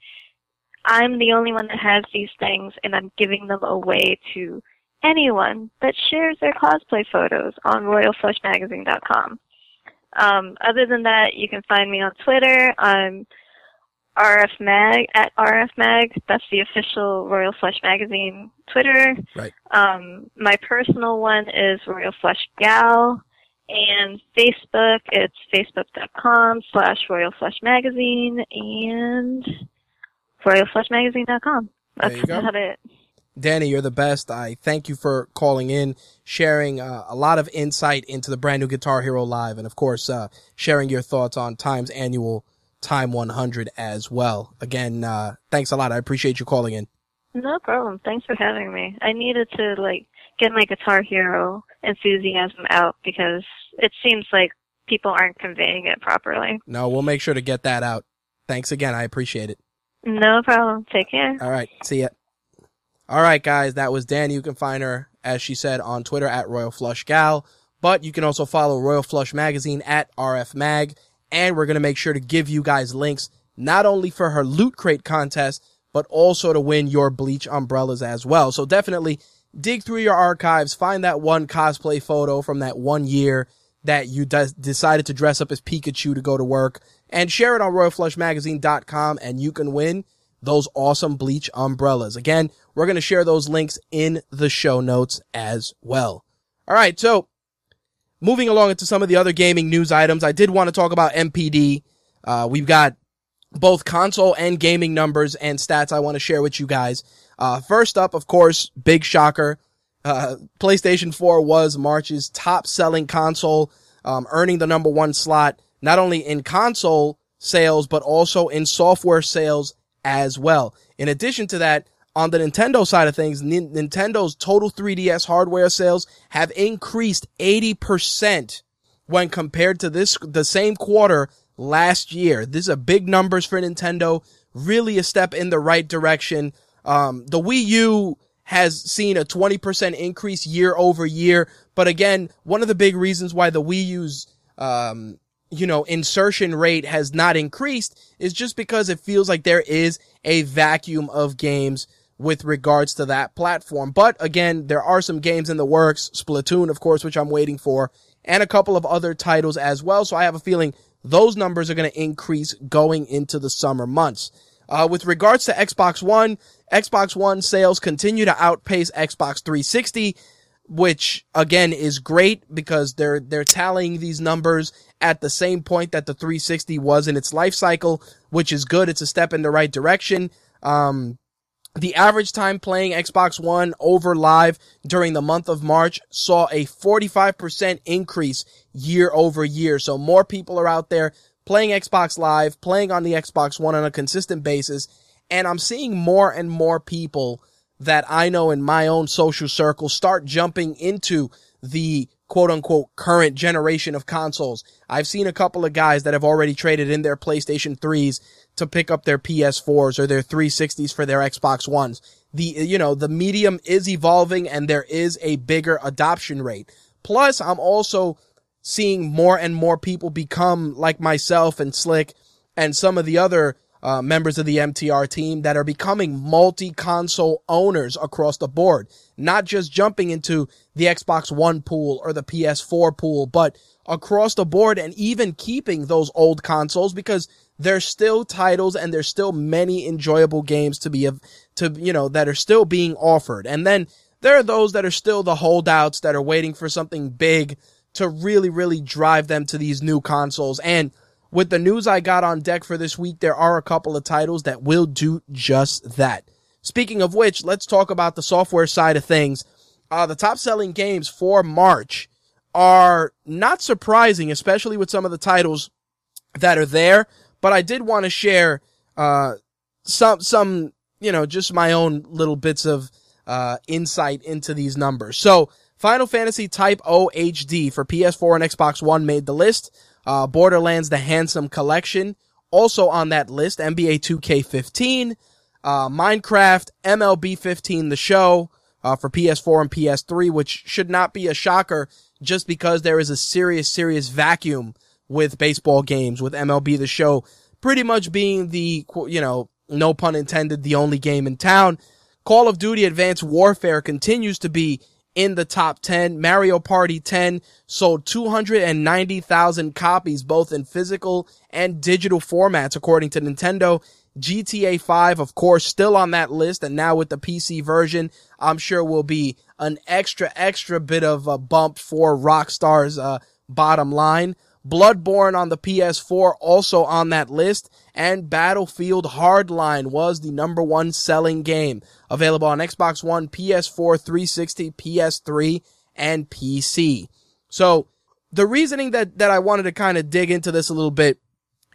I'm the only one that has these things, and I'm giving them away to anyone that shares their cosplay photos on royalflushmagazine.com. Um, other than that, you can find me on Twitter. I'm RF Mag at RFMag. That's the official Royal Flush Magazine Twitter. Right. Um, my personal one is Royal Flush Gal, and Facebook it's facebook.com slash Royal Flush Magazine and royalflushmagazine.com. That's about it. Dani, you're the best. I thank you for calling in, sharing uh, a lot of insight into the brand new Guitar Hero Live, and of course, uh, sharing your thoughts on Time's annual Time 100 as well. Again, uh, thanks a lot. I appreciate you calling in. No problem. Thanks for having me. I needed to like get my Guitar Hero enthusiasm out because it seems like people aren't conveying it properly. No, we'll make sure to get that out. Thanks again. I appreciate it. No problem. Take care. All right. See ya. All right, guys. That was Dan. You can find her, as she said, on Twitter at Royal Flush Gal. But you can also follow Royal Flush Magazine at RF Mag. And we're going to make sure to give you guys links, not only for her loot crate contest, but also to win your bleach umbrellas as well. So definitely dig through your archives, find that one cosplay photo from that one year that you de- decided to dress up as Pikachu to go to work and share it on royalflushmagazine.com and you can win those awesome bleach umbrellas. Again, we're going to share those links in the show notes as well. All right. So moving along into some of the other gaming news items, I did want to talk about NPD. Uh, we've got both console and gaming numbers and stats I want to share with you guys. Uh, first up, of course, big shocker. Uh, PlayStation 4 was March's top selling console, um, earning the number one slot, not only in console sales, but also in software sales as well. In addition to that, on the Nintendo side of things, Nintendo's total 3DS hardware sales have increased 80% when compared to this, the same quarter last year. These are big numbers for Nintendo, really a step in the right direction. Um, the Wii U has seen a 20% increase year over year. But again, one of the big reasons why the Wii U's, um, you know, insertion rate has not increased is just because it feels like there is a vacuum of games with regards to that platform. But again, there are some games in the works, Splatoon, of course, which I'm waiting for, and a couple of other titles as well. So I have a feeling those numbers are going to increase going into the summer months. Uh, with regards to Xbox One, Xbox One sales continue to outpace Xbox 360, which again is great because they're, they're tallying these numbers at the same point that the 360 was in its life cycle, which is good. It's a step in the right direction. Um, the average time playing Xbox One over live during the month of March saw a 45% increase year over year. So more people are out there playing Xbox Live, playing on the Xbox One on a consistent basis. And I'm seeing more and more people that I know in my own social circle start jumping into the quote unquote current generation of consoles. I've seen a couple of guys that have already traded in their PlayStation 3s to pick up their PS4s or their 360s for their Xbox Ones. The, you know, the medium is evolving and there is a bigger adoption rate. Plus, I'm also seeing more and more people become like myself and Slick and some of the other uh, members of the MTR team that are becoming multi-console owners across the board, not just jumping into the Xbox One pool or the PS4 pool, but across the board and even keeping those old consoles because there's still titles and there's still many enjoyable games to be, to, you know, that are still being offered. And then there are those that are still the holdouts that are waiting for something big to really, really drive them to these new consoles. And with the news I got on deck for this week, there are a couple of titles that will do just that. Speaking of which, let's talk about the software side of things. Uh, the top selling games for March are not surprising, especially with some of the titles that are there. But I did want to share, uh, some, some, you know, just my own little bits of, uh, insight into these numbers. So Final Fantasy Type O HD for PS4 and Xbox One made the list. Uh, Borderlands The Handsome Collection also on that list. NBA 2K15, uh, Minecraft, MLB 15 The Show, uh, for PS4 and PS3, which should not be a shocker just because there is a serious, serious vacuum with baseball games, with MLB The Show pretty much being the, you know, no pun intended, the only game in town. Call of Duty Advanced Warfare continues to be in the top 10. Mario Party 10 sold 290,000 copies, both in physical and digital formats, according to Nintendo. GTA 5, of course, still on that list. And now with the PC version, I'm sure will be an extra, extra bit of a bump for Rockstar's, uh, bottom line. Bloodborne on the PS4 also on that list and Battlefield Hardline was the number one selling game available on Xbox One, PS4, 360, PS3, and PC. So the reasoning that, that I wanted to kind of dig into this a little bit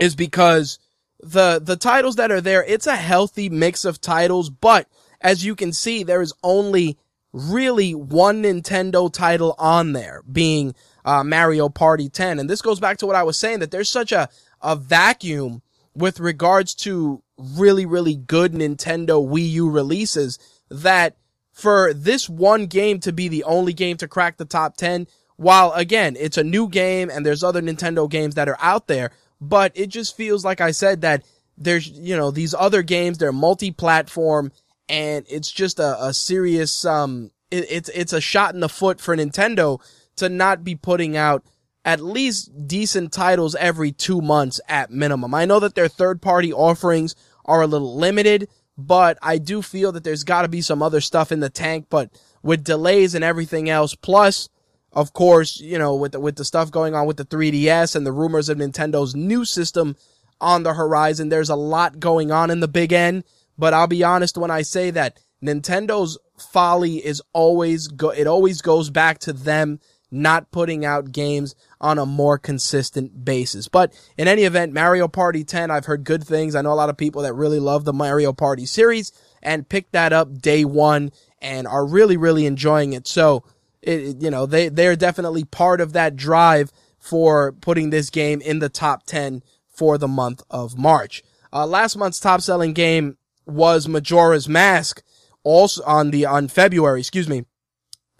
is because the, the titles that are there, it's a healthy mix of titles, but as you can see, there is only really one Nintendo title on there being uh, Mario Party 10. And this goes back to what I was saying that there's such a, a vacuum with regards to really, really good Nintendo Wii U releases that for this one game to be the only game to crack the top 10, while again, it's a new game and there's other Nintendo games that are out there, but it just feels like I said that there's, you know, these other games, they're multi-platform and it's just a, a serious, um, it, it's, it's a shot in the foot for Nintendo to not be putting out at least decent titles every two months at minimum. I know that their third party offerings are a little limited, but I do feel that there's got to be some other stuff in the tank. But with delays and everything else, plus, of course, you know, with the, with the stuff going on with the 3DS and the rumors of Nintendo's new system on the horizon, there's a lot going on in the Big N. But I'll be honest when I say that Nintendo's folly is always go, it always goes back to them not putting out games on a more consistent basis. But in any event, Mario Party 10, I've heard good things. I know a lot of people that really love the Mario Party series and picked that up day one and are really, really enjoying it. So, it, you know, they, they're definitely part of that drive for putting this game in the top 10 for the month of March. Uh, last month's top selling game was Majora's Mask also on the, on February, excuse me.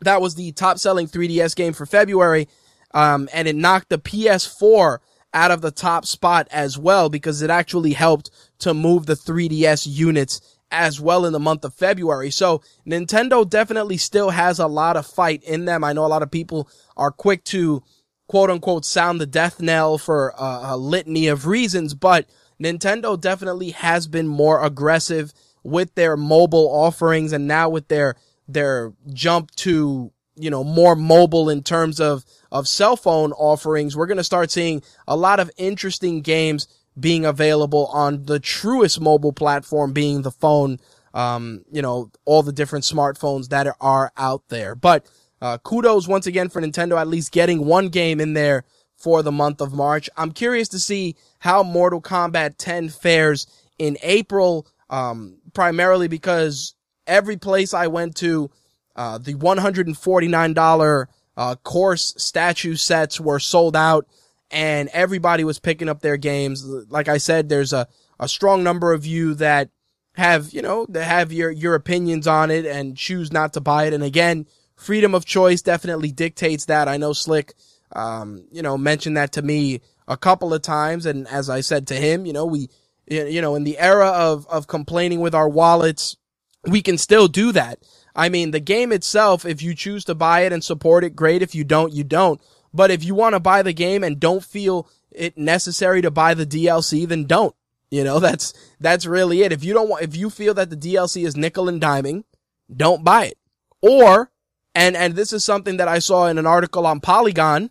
That was the top selling 3DS game for February. Um, and it knocked the PS4 out of the top spot as well because it actually helped to move the 3DS units as well in the month of February. So Nintendo definitely still has a lot of fight in them. I know a lot of people are quick to quote unquote sound the death knell for a, a litany of reasons, but Nintendo definitely has been more aggressive with their mobile offerings and now with their their jump to, you know, more mobile in terms of, of cell phone offerings, we're going to start seeing a lot of interesting games being available on the truest mobile platform being the phone. Um, you know, all the different smartphones that are out there. But, uh, kudos once again for Nintendo at least getting one game in there for the month of March. I'm curious to see how Mortal Kombat 10 fares in April, um, primarily because every place I went to, uh, the $149, uh, course statue sets were sold out and everybody was picking up their games. Like I said, there's a, a strong number of you that have, you know, that have your, your opinions on it and choose not to buy it. And again, freedom of choice definitely dictates that. I know Slick, um, you know, mentioned that to me a couple of times. And as I said to him, you know, we, you know, in the era of, of complaining with our wallets, we can still do that. I mean, the game itself, if you choose to buy it and support it, great. If you don't, you don't. But if you want to buy the game and don't feel it necessary to buy the DLC, then don't. You know, *laughs* that's, that's really it. If you don't want, if you feel that the DLC is nickel and diming, don't buy it. Or, and, and this is something that I saw in an article on Polygon,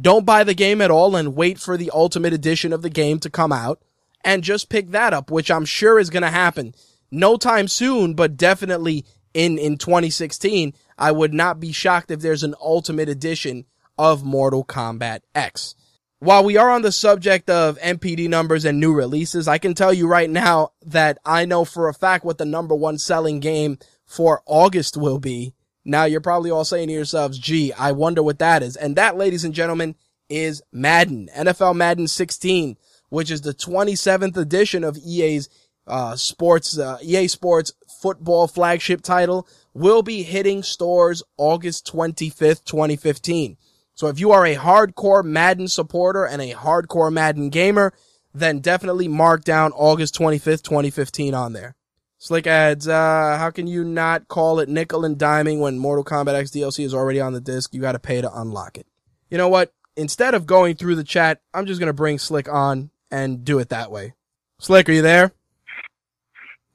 don't buy the game at all and wait for the ultimate edition of the game to come out and just pick that up, which I'm sure is going to happen no time soon, but definitely in, in 2016. I would not be shocked if there's an ultimate edition of Mortal Kombat X. While we are on the subject of NPD numbers and new releases, I can tell you right now that I know for a fact what the number one selling game for August will be. Now you're probably all saying to yourselves, gee, I wonder what that is. And that, ladies and gentlemen, is Madden, NFL Madden 16, which is the 27th edition of EA's uh, sports, uh, EA Sports football flagship title will be hitting stores August 25th, 2015. So if you are a hardcore Madden supporter and a hardcore Madden gamer, then definitely mark down August 25th, 2015 on there. Slick adds, uh, how can you not call it nickel and diming when Mortal Kombat X DLC is already on the disc? You gotta pay to unlock it. You know what? Instead of going through the chat, I'm just gonna bring Slick on and do it that way. Slick, are you there?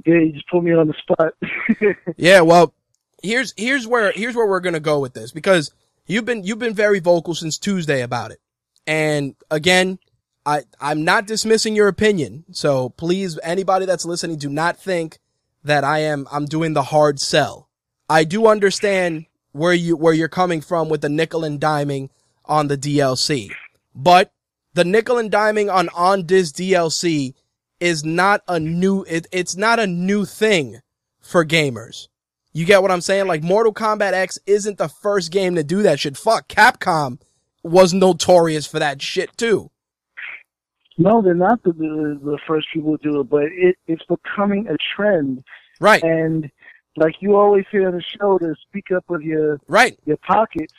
Yeah, you just put me on the spot. *laughs* yeah, well, here's here's where here's where we're gonna go with this because you've been you've been very vocal since Tuesday about it, and again, I I'm not dismissing your opinion. So please, anybody that's listening, do not think that I am I'm doing the hard sell. I do understand where you where you're coming from with the nickel and diming on the DLC, but the nickel and diming on on this DLC is not a new, it, it's not a new thing for gamers. You get what I'm saying? Like Mortal Kombat X isn't the first game to do that shit. Fuck, Capcom was notorious for that shit too. No, they're not the, the, the first people to do it, but it, it's becoming a trend. Right. And like you always say on the show, to speak up with your right. your pockets.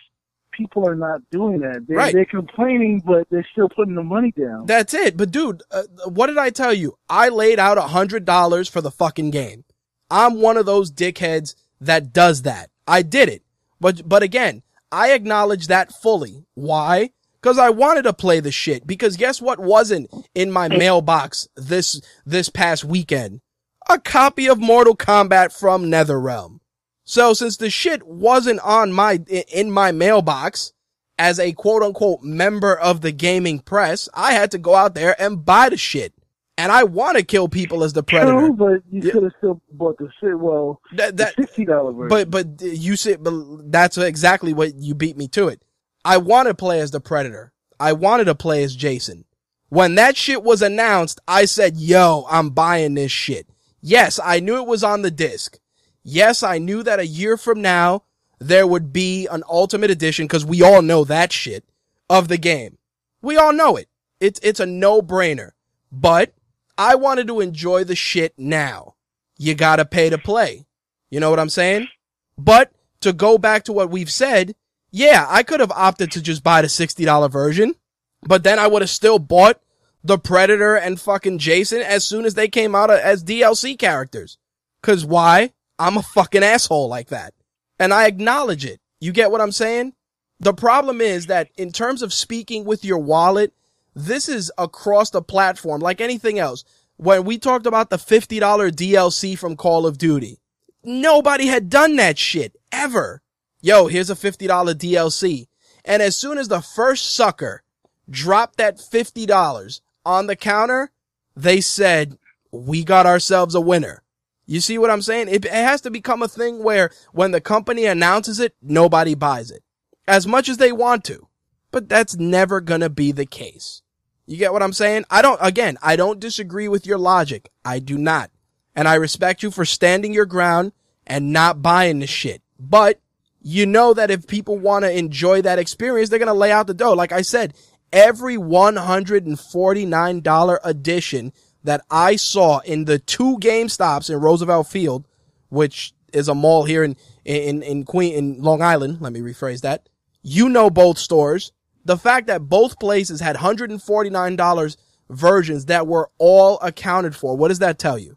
People are not doing that. They're, Right. they're complaining, but they're still putting the money down. That's it. But dude, uh, what did I tell you? I laid out a hundred dollars for the fucking game. I'm one of those dickheads that does that. I did it. But, but again, I acknowledge that fully. Why? Cause I wanted to play the shit. Because guess what wasn't in my mailbox this, this past weekend? A copy of Mortal Kombat from NetherRealm. So since the shit wasn't on my, in my mailbox, as a quote unquote member of the gaming press, I had to go out there and buy the shit. And I want to kill people as the predator. True, but you Yeah. could have still bought the si- well That, that, sixty dollar version. but, but you said, but that's exactly what you beat me to it. I want to play as the predator. I wanted to play as Jason. When that shit was announced, I said, yo, I'm buying this shit. Yes, I knew it was on the disc. Yes, I knew that a year from now, there would be an ultimate edition because we all know that shit of the game. We all know it. It's, it's a no brainer, but I wanted to enjoy the shit now. You gotta pay to play. You know what I'm saying? But to go back to what we've said, yeah, I could have opted to just buy the $60 version, but then I would have still bought the Predator and fucking Jason as soon as they came out as DLC characters. Cause why? I'm a fucking asshole like that. And I acknowledge it. You get what I'm saying? The problem is that in terms of speaking with your wallet, this is across the platform like anything else. When we talked about the $50 DLC from Call of Duty, nobody had done that shit ever. Yo, here's a $50 DLC. And as soon as the first sucker dropped that $50 on the counter, they said, we got ourselves a winner. You see what I'm saying? It, it has to become a thing where when the company announces it, nobody buys it. As much as they want to. But that's never gonna be the case. You get what I'm saying? I don't, again, I don't disagree with your logic. I do not. And I respect you for standing your ground and not buying the shit. But you know that if people want to enjoy that experience, they're going to lay out the dough. Like I said, every $149 edition that I saw in the two GameStops in Roosevelt Field, which is a mall here in, in, in Queen, in Long Island. Let me rephrase that. You know both stores. The fact that both places had $149 versions that were all accounted for. What does that tell you?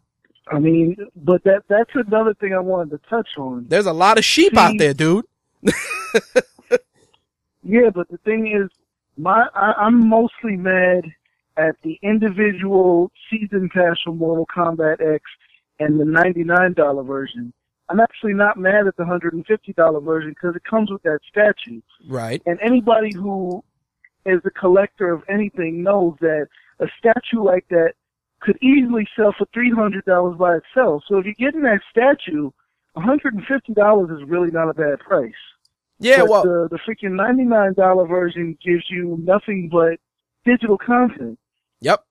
I mean, but that that's another thing I wanted to touch on. There's a lot of sheep out there, dude. *laughs* Yeah, but the thing is, my I, I'm mostly mad at the individual season pass for Mortal Kombat X and the $99 version. I'm actually not mad at the $150 version because it comes with that statue. Right. And anybody who is a collector of anything knows that a statue like that could easily sell for $300 by itself. So if you're getting that statue, $150 is really not a bad price. Yeah, But well, the, the freaking $99 version gives you nothing but digital content. Yep,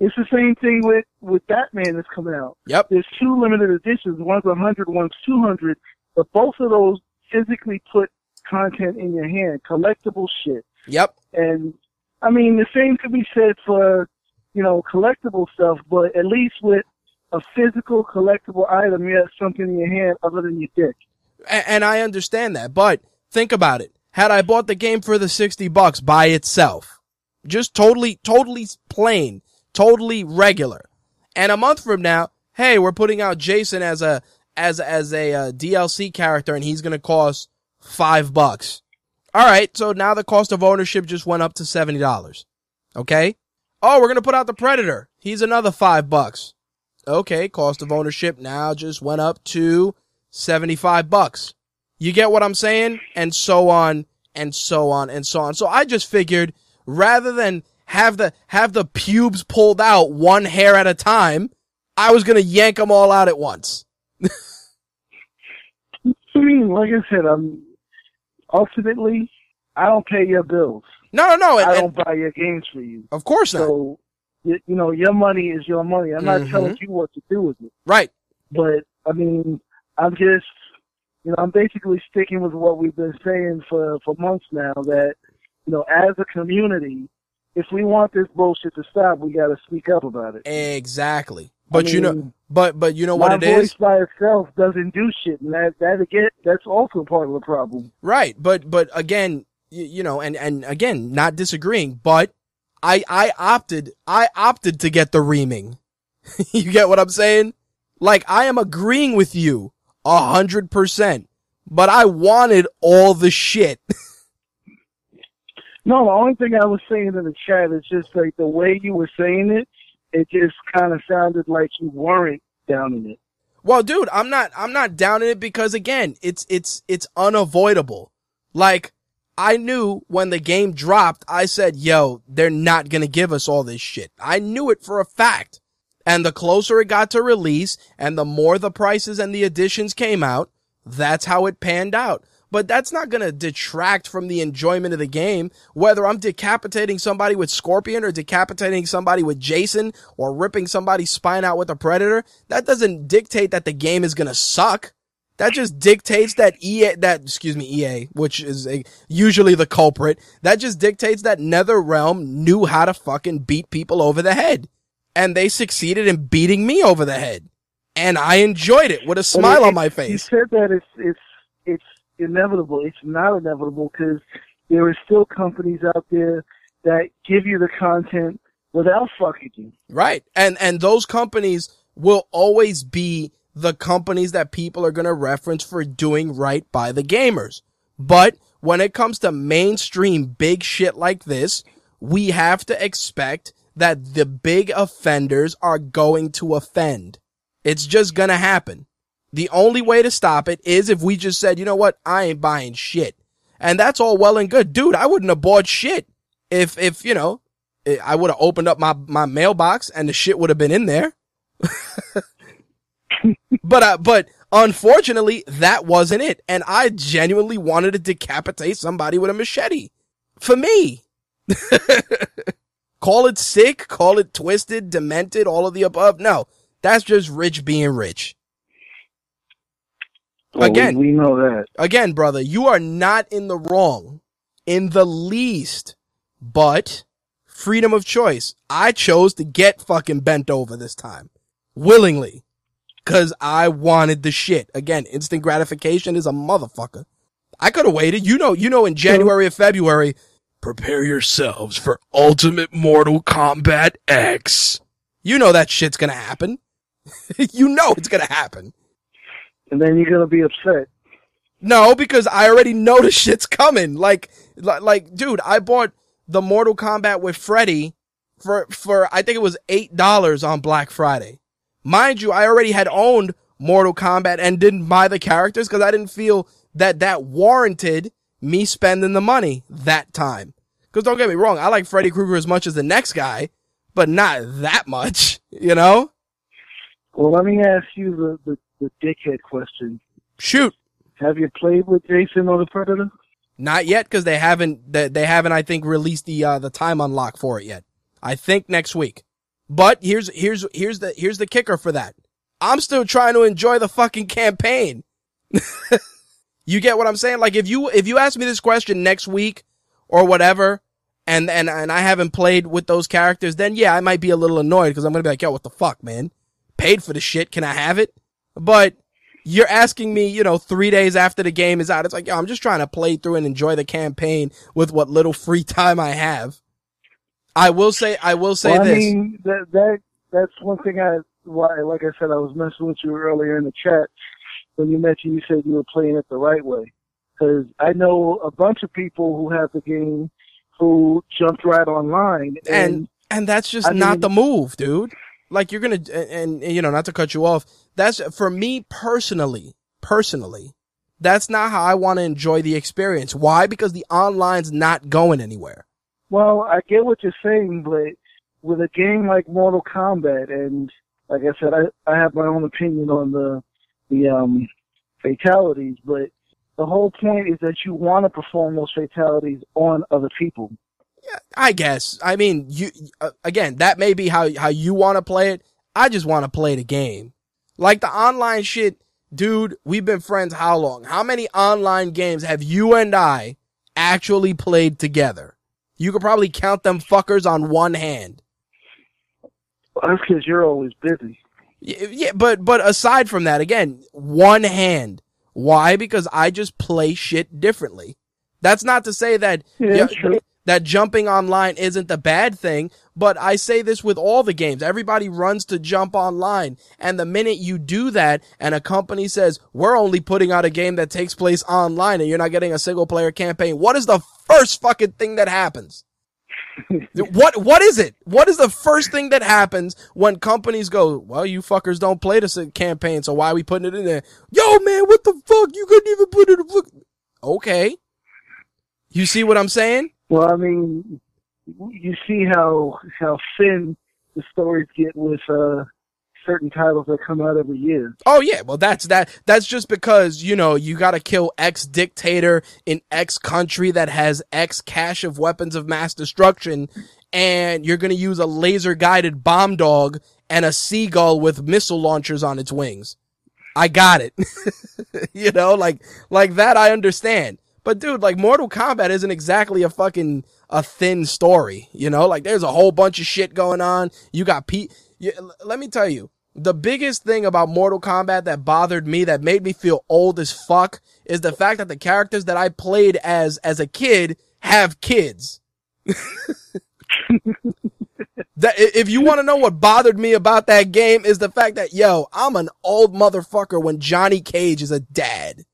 It's the same thing with, with Batman that's coming out. yep, There's two limited editions. One's 100, one's 200. But both of those physically put content in your hand, collectible shit. yep. And I mean, the same could be said for, you know, collectible stuff, but at least with a physical collectible item, you have something in your hand other than your dick. A- and I understand that, but think about it. Had I bought the game for the 60 bucks by itself, just totally, totally plain, totally regular, and a month from now, hey, we're putting out Jason as a, as, as a uh, DLC character and he's gonna cost five bucks. Alright, so now the cost of ownership just went up to $70. Okay? Oh, we're gonna put out the Predator. He's another five bucks. Okay, cost of ownership now just went up to 75 bucks. You get what I'm saying? And so on and so on and so on. So I just figured rather than have the, have the pubes pulled out one hair at a time, I was going to yank them all out at once. *laughs* I mean, like I said, I'm ultimately I don't pay your bills. No, no, no. and- I don't buy your games for you. of course not. So you, you know, your money is your money. I'm not Mhm. telling you what to do with it. right. But I mean, I'm just you know, I'm basically sticking with what we've been saying for for months now. That you know, as a community, if we want this bullshit to stop, we got to speak up about it. Exactly. But I you know, but but you know My what it voice by itself doesn't do shit, and that that again, that's also part of the problem. right? But but again, you, you know, and and again, not disagreeing, but I I opted I opted to get the reaming. *laughs* you get what I'm saying? Like I am agreeing with you a hundred percent, but I wanted all the shit. *laughs* No, the only thing I was saying in the chat is just like the way you were saying it, it just kind of sounded like you weren't down in it. Well, dude, I'm not, I'm not down in it because again, it's, it's, it's unavoidable. Like, I knew when the game dropped, I said, yo, they're not gonna give us all this shit. I knew it for a fact. And the closer it got to release and the more the prices and the additions came out, that's how it panned out. But that's not gonna detract from the enjoyment of the game, whether I'm decapitating somebody with Scorpion or decapitating somebody with Jason or ripping somebody's spine out with a Predator. That doesn't dictate that the game is gonna suck. That just dictates that EA, that, excuse me, EA, which is a, usually the culprit, that just dictates that NetherRealm knew how to fucking beat people over the head. And they succeeded in beating me over the head. And I enjoyed it with a smile it- on my face. You said that it's it's it's inevitable. It's not inevitable because there are still companies out there that give you the content without fucking you. Right. And, and those companies will always be the companies that people are going to reference for doing right by the gamers. But when it comes to mainstream big shit like this, we have to expect that the big offenders are going to offend. It's just gonna happen. The only way to stop it is if we just said, you know what, I ain't buying shit. And that's all well and good. Dude, I wouldn't have bought shit if, if, you know, I- I would have opened up my, my mailbox and the shit would have been in there. *laughs* but, uh, but unfortunately, that wasn't it. And I genuinely wanted to decapitate somebody with a machete. For me. *laughs* call it sick, call it twisted, demented, all of the above. No, that's just rich being rich. Again. we, we know that. Again, brother, you are not in the wrong in the least, but freedom of choice. I chose to get fucking bent over this time willingly because I wanted the shit. Again, instant gratification is a motherfucker. I could have waited. You know, you know, in January or February, prepare yourselves for Ultimate Mortal Kombat X. You know that shit's gonna happen. *laughs* you know it's gonna happen. And then you're gonna be upset. No, because I already know the *laughs* shit's coming. Like, like, like, dude, I bought the Mortal Kombat with Freddy for, for, I think it was $8 on Black Friday. Mind you, I already had owned Mortal Kombat and didn't buy the characters because I didn't feel that that warranted me spending the money that time. Cause don't get me wrong, I like Freddy Krueger as much as the next guy, but not that much, *laughs* you know? Well, let me ask you the, the, the dickhead question. Shoot. Have you played with Jason on the Predator? Not yet, because they haven't. They, they haven't. I think released the uh, the time unlock for it yet. I think next week. But here's here's here's the here's the kicker for that. I'm still trying to enjoy the fucking campaign. *laughs* you get what I'm saying? Like if you if you ask me this question next week or whatever, and and and I haven't played with those characters, then yeah, I might be a little annoyed because I'm gonna be like, yo, what the fuck, man? Paid for the shit, can I have it? But you're asking me, you know, three days after the game is out. It's like, yo, I'm just trying to play through and enjoy the campaign with what little free *laughs* time I have. I will say, I will say well, I this. mean, that that that's one thing I why like I said I was messing with you earlier in the chat when you mentioned you said you were playing it the right way because I know a bunch of people who have the game who jumped right online and, and and that's just I not mean- the move, dude. Like you're gonna, and, and you know, not to cut you off. That's for me personally. Personally, that's not how I want to enjoy the experience. Why? Because the online's not going anywhere. well I get what you're saying but with a game like Mortal Kombat and like I said I I have my own opinion on the the um fatalities but the whole point is that you want to perform those fatalities on other people Yeah, I guess. I mean, you uh, again. That may be how how you want to play it. I just want to play the game. Like the online shit dude, we've been friends how long? How many online games have you and I actually played together? You could probably count them fuckers on one hand. Well, that's because you're always busy. Yeah, but but aside from that, again, one hand. Why? Because I just play shit differently. That's not to say that Yeah. That jumping online isn't the bad thing, but I say this with all the games. Everybody runs to jump online, and the minute you do that, and a company says we're only putting out a game that takes place online, and you're not getting a single player campaign, what is the first fucking thing that happens? *laughs* what what is it? What is the first thing that happens when companies go, well, you fuckers don't play this campaign, so why are we putting it in there? Yo, man, what the fuck? You couldn't even put it. In okay, you see what I'm saying? Well, I mean, you see how how thin the stories get with uh, certain titles that come out every year. Oh yeah, well that's that that's just because, you know, you gotta kill X dictator in X country that has X cache of weapons of mass destruction and you're gonna use a laser guided bomb dog and a seagull with missile launchers on its wings. I got it. *laughs* you know, like like that I understand. But dude, like Mortal Kombat isn't exactly a fucking a thin story, you know? Like there's a whole bunch of shit going on. You got Pete you, let me tell you, the biggest thing about Mortal Kombat that bothered me, that made me feel old as fuck, is the fact that the characters that I played as, as a kid have kids. *laughs* that, if you want to know what bothered me about that game is the fact that, yo, I'm an old motherfucker when Johnny Cage is a dad.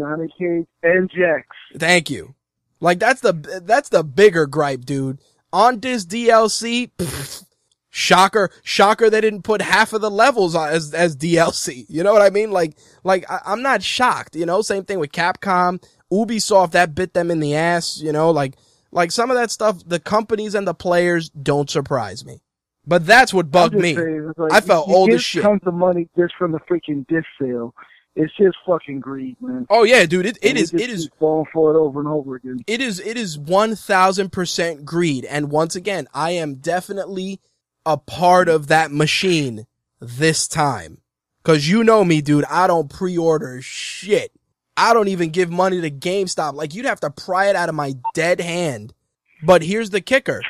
Johnny and Jax. Thank you. Like that's the, that's the bigger gripe, dude. On this DLC, pfft, shocker, shocker they didn't put half of the levels on as, as DLC. You know what I mean? Like, like I, I'm not shocked, you know, same thing with Capcom, Ubisoft, that bit them in the ass, you know, like, like some of that stuff, the companies and the players don't surprise me. But that's what bugged me. saying, like, I felt you, you old as shit. Tons of money just from the freaking disc sale. It's just fucking greed, man. Oh yeah, dude, it, it is, it is falling for it over and over again. it is it is 1000% greed. And once again i am definitely a part of that machine this time. Cuz you know me dude i don't pre-order shit. I don't even give money to GameStop. Like you'd have to pry it out of my dead hand. But here's the kicker.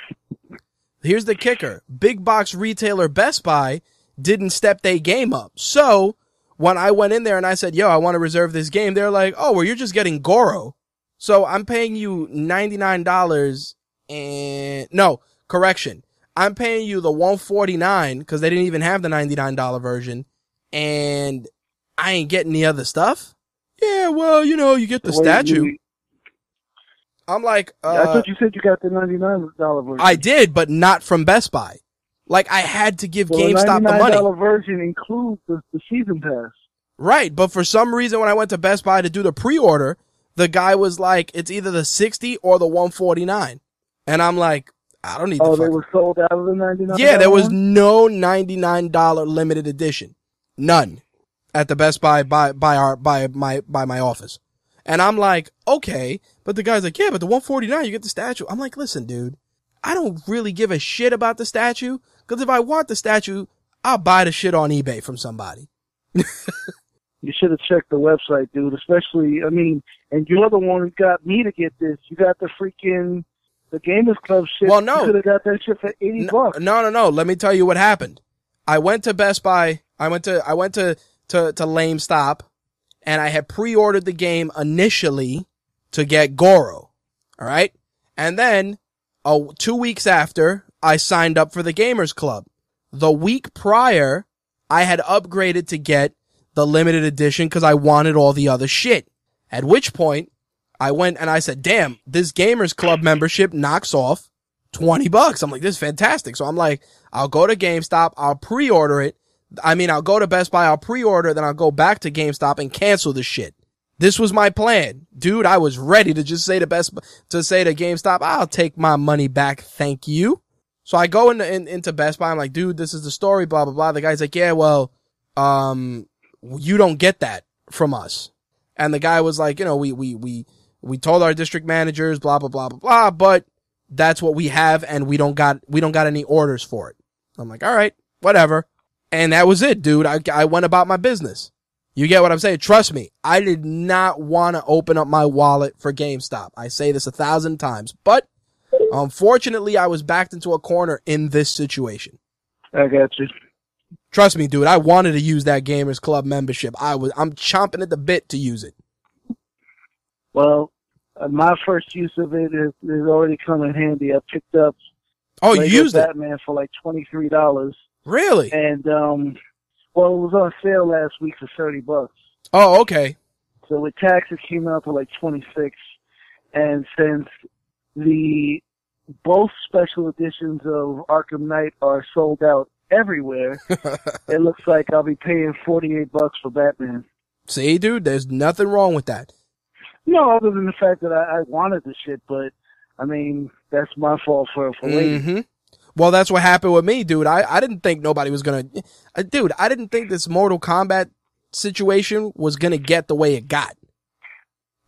Here's the kicker. Big box retailer Best Buy didn't step their game up. So when I went in there and I said, yo, I want to reserve this game, they're like, oh, well, you're just getting Goro. So I'm paying you $99 and no, correction. I'm paying you the 149 because they didn't even have the $99 version and I ain't getting the other stuff. Yeah, well, you know, you get the Wait, statue. you- I'm like, I uh, thought you said you got the ninety nine dollar version. I did, but not from Best Buy. Like I had to give well, GameStop the the money. $99 version includes the, the season pass. Right, but for some reason when I went to Best Buy to do the pre-order, the guy was like, it's either the 60 or the 149. And I'm like, I don't need Oh, the they were sold out of the ninety nine. Yeah, there was no $99 limited edition. None. At the Best Buy by by our by my by my office. And I'm like, okay, but the guy's like, yeah, but the 149 you get the statue. I'm like, listen, dude, I don't really give a shit about the statue cuz if I want the statue, I'll buy the shit on eBay from somebody. *laughs* You should have checked the website, dude. Especially, I mean, and you're the one who got me to get this. You got the freaking the Gamers Club shit. Well, no. you could have got that shit for eighty No, bucks. no, no, no. Let me tell you what happened. I went to Best Buy. I went to I went to to to Lame Stop, and I had pre-ordered the game initially to get Goro. All right, and then uh, two weeks after, I signed up for the Gamers Club. The week prior, I had upgraded to get the limited edition because I wanted all the other shit. At which point, I went and I said, "Damn, this Gamers Club membership knocks off 20 bucks. I'm like, this is fantastic. So I'm like, I'll go to GameStop, I'll pre-order it. I mean, I'll go to Best Buy, I'll pre-order, then I'll go back to GameStop and cancel the shit. This was my plan. Dude, I was ready to just say to Best, to say to GameStop, I'll take my money back. Thank you. So I go into, in, into Best Buy. I'm like, dude, this is the story, blah, blah, blah. The guy's like, yeah, well, um, you don't get that from us. And the guy was like, you know, we, we, we, we told our district managers, blah, blah, blah, blah, blah, but that's what we have and we don't got, we don't got any orders for it. I'm like, all right, whatever. And that was it, dude. I, I went about my business. You get what I'm saying? Trust me, I did not want to open up my wallet for GameStop. I say this a thousand times, but unfortunately, I was backed into a corner in this situation. I got you. Trust me, dude, I wanted to use that Gamers Club membership. I was, I'm chomping at the bit to use it. Well, uh, my first use of it is, is already come in handy. I picked up Oh, you Lego used it? For like twenty three dollars, Really? and um, well, it was on sale last week for thirty bucks. Oh, okay. So with taxes, came out to like twenty six, and since the both special editions of Arkham Knight are sold out everywhere, *laughs* it looks like I'll be paying forty eight bucks for Batman. See, dude, there's nothing wrong with that. No, other than the fact that I, I wanted the shit, but I mean that's my fault for for waiting. hmm Well, that's what happened with me, dude. I, I didn't think nobody was gonna, uh, dude, I didn't think this Mortal Kombat situation was gonna get the way it got.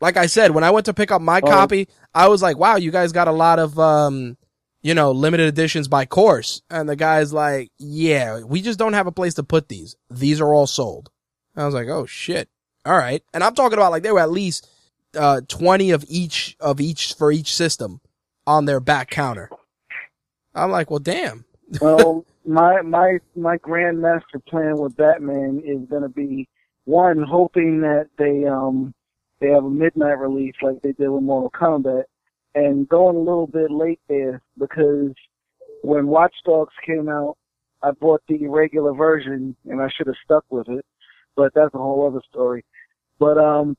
Like I said, when I went to pick up my Oh. copy, I was like, wow, you guys got a lot of, um, you know, limited editions by course. And the guy's like, yeah, we just don't have a place to put these. These are all sold. I was like, oh shit. All right. And I'm talking about like there were at least, uh, 20 of each, of each for each system on their back counter. I'm like, well, damn. *laughs* well, my my my grandmaster plan with Batman is going to be one hoping that they um they have a midnight release like they did with Mortal Kombat, and going a little bit late there because when Watch Dogs came out, I bought the regular version and I should have stuck with it, but that's a whole other story. But um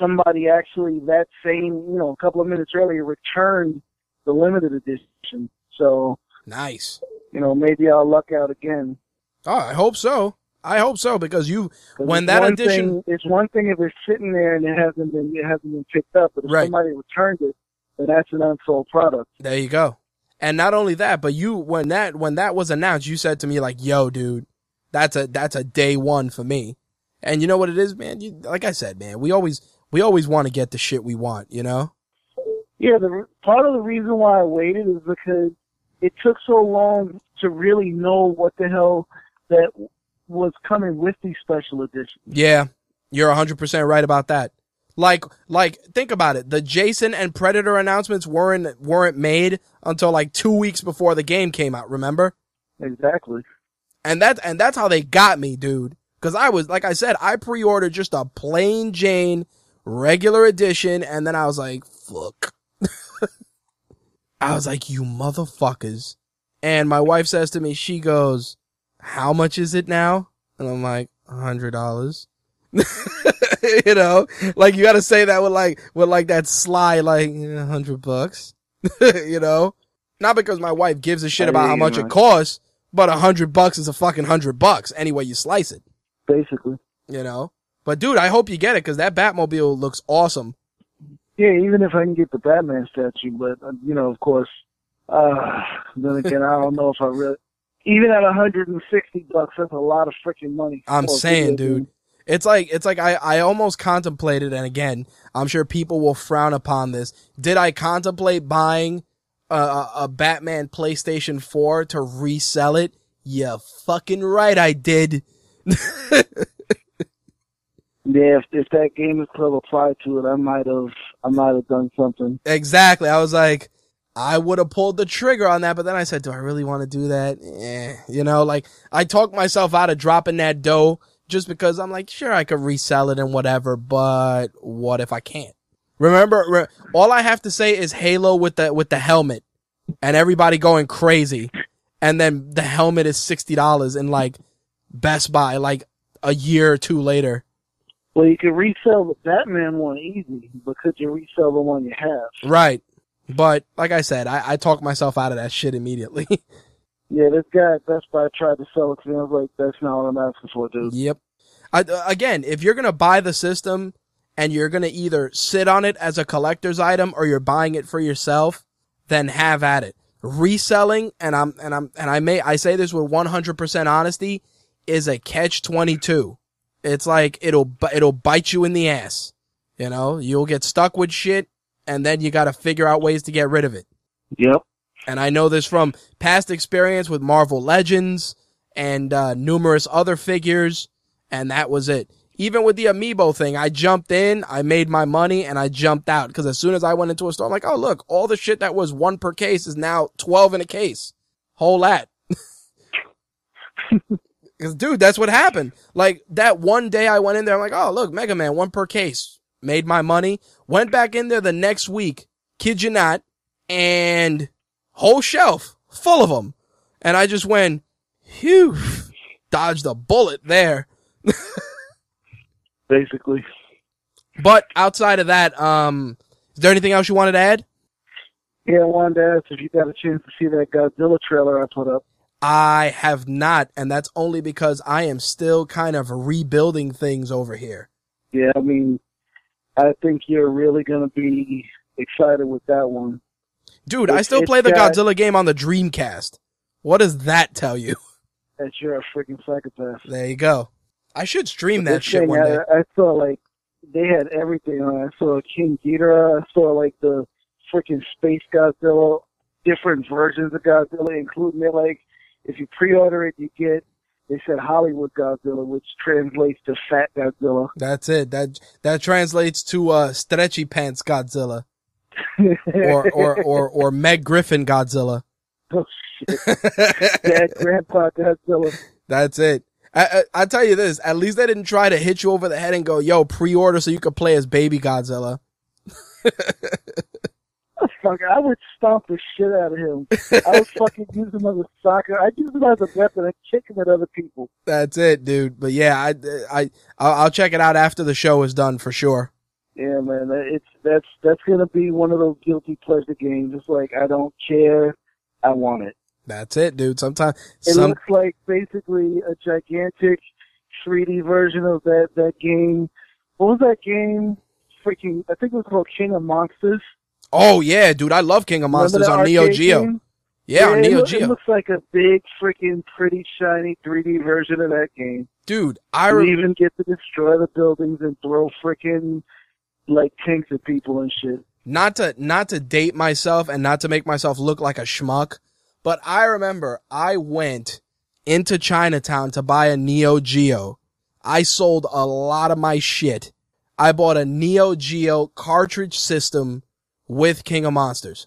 somebody actually that same you know a couple of minutes earlier returned the limited edition, so Nice. you know, maybe I'll luck out again. Oh, I hope so. I hope so because you when that edition, thing, it's one thing if it's sitting there and it hasn't been it hasn't been picked up, but if Right. somebody returned it, then that's an unsold product. there you go. And not only that, but you, when that, when that was announced, you said to me like, yo, dude, that's a, that's a day one for me. And you know what it is, man? You, like I said, man, we always, we always want to get the shit we want, you know? Yeah, the part of the reason why I waited is because it took so long to really know what the hell that was coming with these special editions. Yeah. You're 100% right about that. Like, like, think about it. The Jason and Predator announcements weren't, weren't made until like two weeks before the game came out, remember? Exactly. And that, and that's how they got me, dude. Cause I was, like I said, I pre-ordered just a plain Jane regular edition and then I was like, fuck. *laughs* I was like, you motherfuckers. And my wife says to me, she goes, how much is it now? And I'm like, a hundred dollars. *laughs* you know, like you gotta say that with like, with like that sly, like, a hundred bucks. *laughs* you know? Not because my wife gives a shit about how much it costs, but a hundred bucks is a fucking hundred bucks any way you slice it, Basically. you know? But dude, I hope you get it because that Batmobile looks awesome. Yeah, even if I can get the Batman statue, but uh, you know, of course, uh, then again, I don't know if I really. Even at 160 bucks, that's a lot of freaking money. I'm saying, dude. It's like, it's like I, I almost contemplated, and again, I'm sure people will frown upon this. Did I contemplate buying a, a, a Batman PlayStation 4 to resell it? Yeah, fucking right I did. *laughs* Yeah, if, if that Gamers Club applied to it, I might have, I might have done something. Exactly. I was like, I would have pulled the trigger on that, but then I said, do I really want to do that? Eh, you know, like I talked myself out of dropping that dough just because I'm like, sure, I could resell it and whatever, but what if I can't? Remember, re- all I have to say is Halo with the, with the helmet and everybody going crazy. And then the helmet is $60 in like Best Buy, like a year or two later. Well, you could resell the Batman one easy, but could you resell the one you have? Right. But like I said, I, I talked myself out of that shit immediately. *laughs* Yeah, this guy at Best Buy tried to sell it to me. I was like, that's not what I'm asking for, dude. Yep. I, again, if you're gonna buy the system and you're gonna either sit on it as a collector's item or you're buying it for yourself, then have at it. Reselling, and I'm and I'm and I may I say this with 100% honesty, is a catch 22. It's like it'll it'll bite you in the ass. You know, you'll get stuck with shit, and then you got to figure out ways to get rid of it. Yep. And I know this from past experience with Marvel Legends and uh, numerous other figures. And that was it. even with the amiibo thing, I jumped in, I made my money, and I jumped out. Because as soon as I went into a store, I'm like, oh look, all the shit that was one per case is now twelve in a case. Whole lot. *laughs* Because dude, that's what happened. Like that one day I went in there, I'm like, oh look, Mega Man, one per case. Made my money. Went back in there the next week. Kid you not, and whole shelf full of them. And I just went, phew, dodged a bullet there. *laughs* Basically. But outside of that, um, is there anything else you wanted to add? Yeah, I wanted to ask if you got a chance to see that Godzilla trailer I put up. I have not, and that's only because I am still kind of rebuilding things over here. Yeah, I mean, I think you're really gonna be excited with that one. Dude, I still play the got- Godzilla game on the Dreamcast. What does that tell you? *laughs* That you're a freaking psychopath. There you go. I should stream that shit thing, one day. I, I saw like they had everything on. I saw King Ghidorah. I saw like the freaking Space Godzilla, different versions of Godzilla, including. Like if you pre-order it, you get. They said Hollywood Godzilla, which translates to Fat Godzilla. That's it. That that translates to uh stretchy pants Godzilla or or or or *laughs* Meg Griffin Godzilla. oh shit, Dad, Grandpa Godzilla. That's it. I, I I tell you this, at least they didn't try to hit you over the head and go, "Yo, pre-order so you could play as baby Godzilla." *laughs* Fuck, I would stomp the shit out of him. I would fucking use him as a soccer. I'd use him as a weapon and kick him at other people. That's it, dude. But yeah, I I I'll, I'll check it out after the show is done for sure. Yeah, man, it's that's that's gonna be one of those guilty pleasure games. It's like I don't care, I want it. That's it, dude. Sometimes It some looks like basically a gigantic 3D version of that that game. What was that game? Freaking, I think it was called King of Monsters. Oh yeah, dude. I love King of Monsters on Neo Geo. game? Yeah, on Neo It Geo. looks like a big, freaking, pretty, shiny 3D version of that game. Dude, I You even get to destroy the buildings and throw freaking like tanks at people and shit. not to not to date myself and not to make myself look like a schmuck, but I remember I went into Chinatown to buy a Neo Geo. I sold a lot of my shit. I bought a Neo Geo cartridge system with King of Monsters.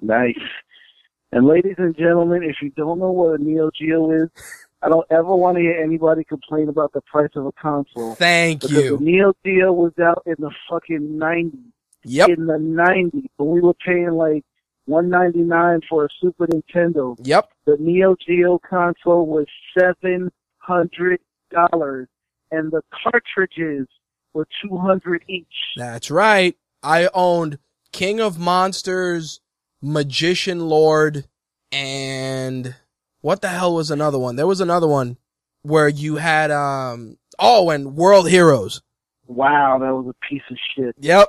Nice. And ladies and gentlemen, if you don't know what a Neo Geo is, I don't ever want to hear anybody complain about the price of a console. Thank you. the Neo Geo was out in the fucking 90s. Yep. In the 90s. When we were paying like 199 for a Super Nintendo. Yep. The Neo Geo console was $700. And the cartridges were 200 each. That's right. I owned King of Monsters, Magician Lord, and what the hell was another one? There was another one where you had um oh and World Heroes. Wow, that was a piece of shit. Yep.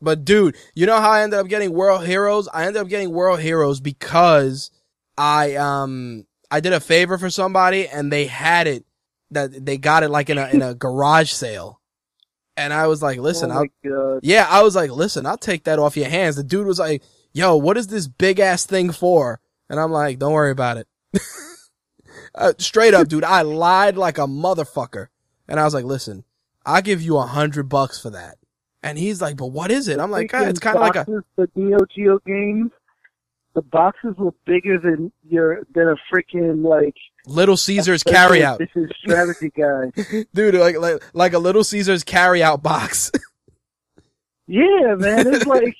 But dude, you know how I ended up getting World Heroes? I ended up getting World Heroes because I um I did a favor for somebody and they had it that they got it like in a in a garage sale. And I was like, listen, oh I'll yeah, I was like, listen, I'll take that off your hands. The dude was like, yo, what is this big ass thing for? And I'm like, don't worry about it. *laughs* uh, straight up, dude, I lied like a motherfucker. And I was like, listen, I'll give you a hundred bucks for that. And he's like, but what is it? I'm like, "Ah, it's kind of like a, the Neo Geo games. The boxes were bigger than your than a freaking like Little Caesars carry-out This is strategy guy. *laughs* Dude, like, like, like a Little Caesars carry out box. *laughs* yeah, man, it's like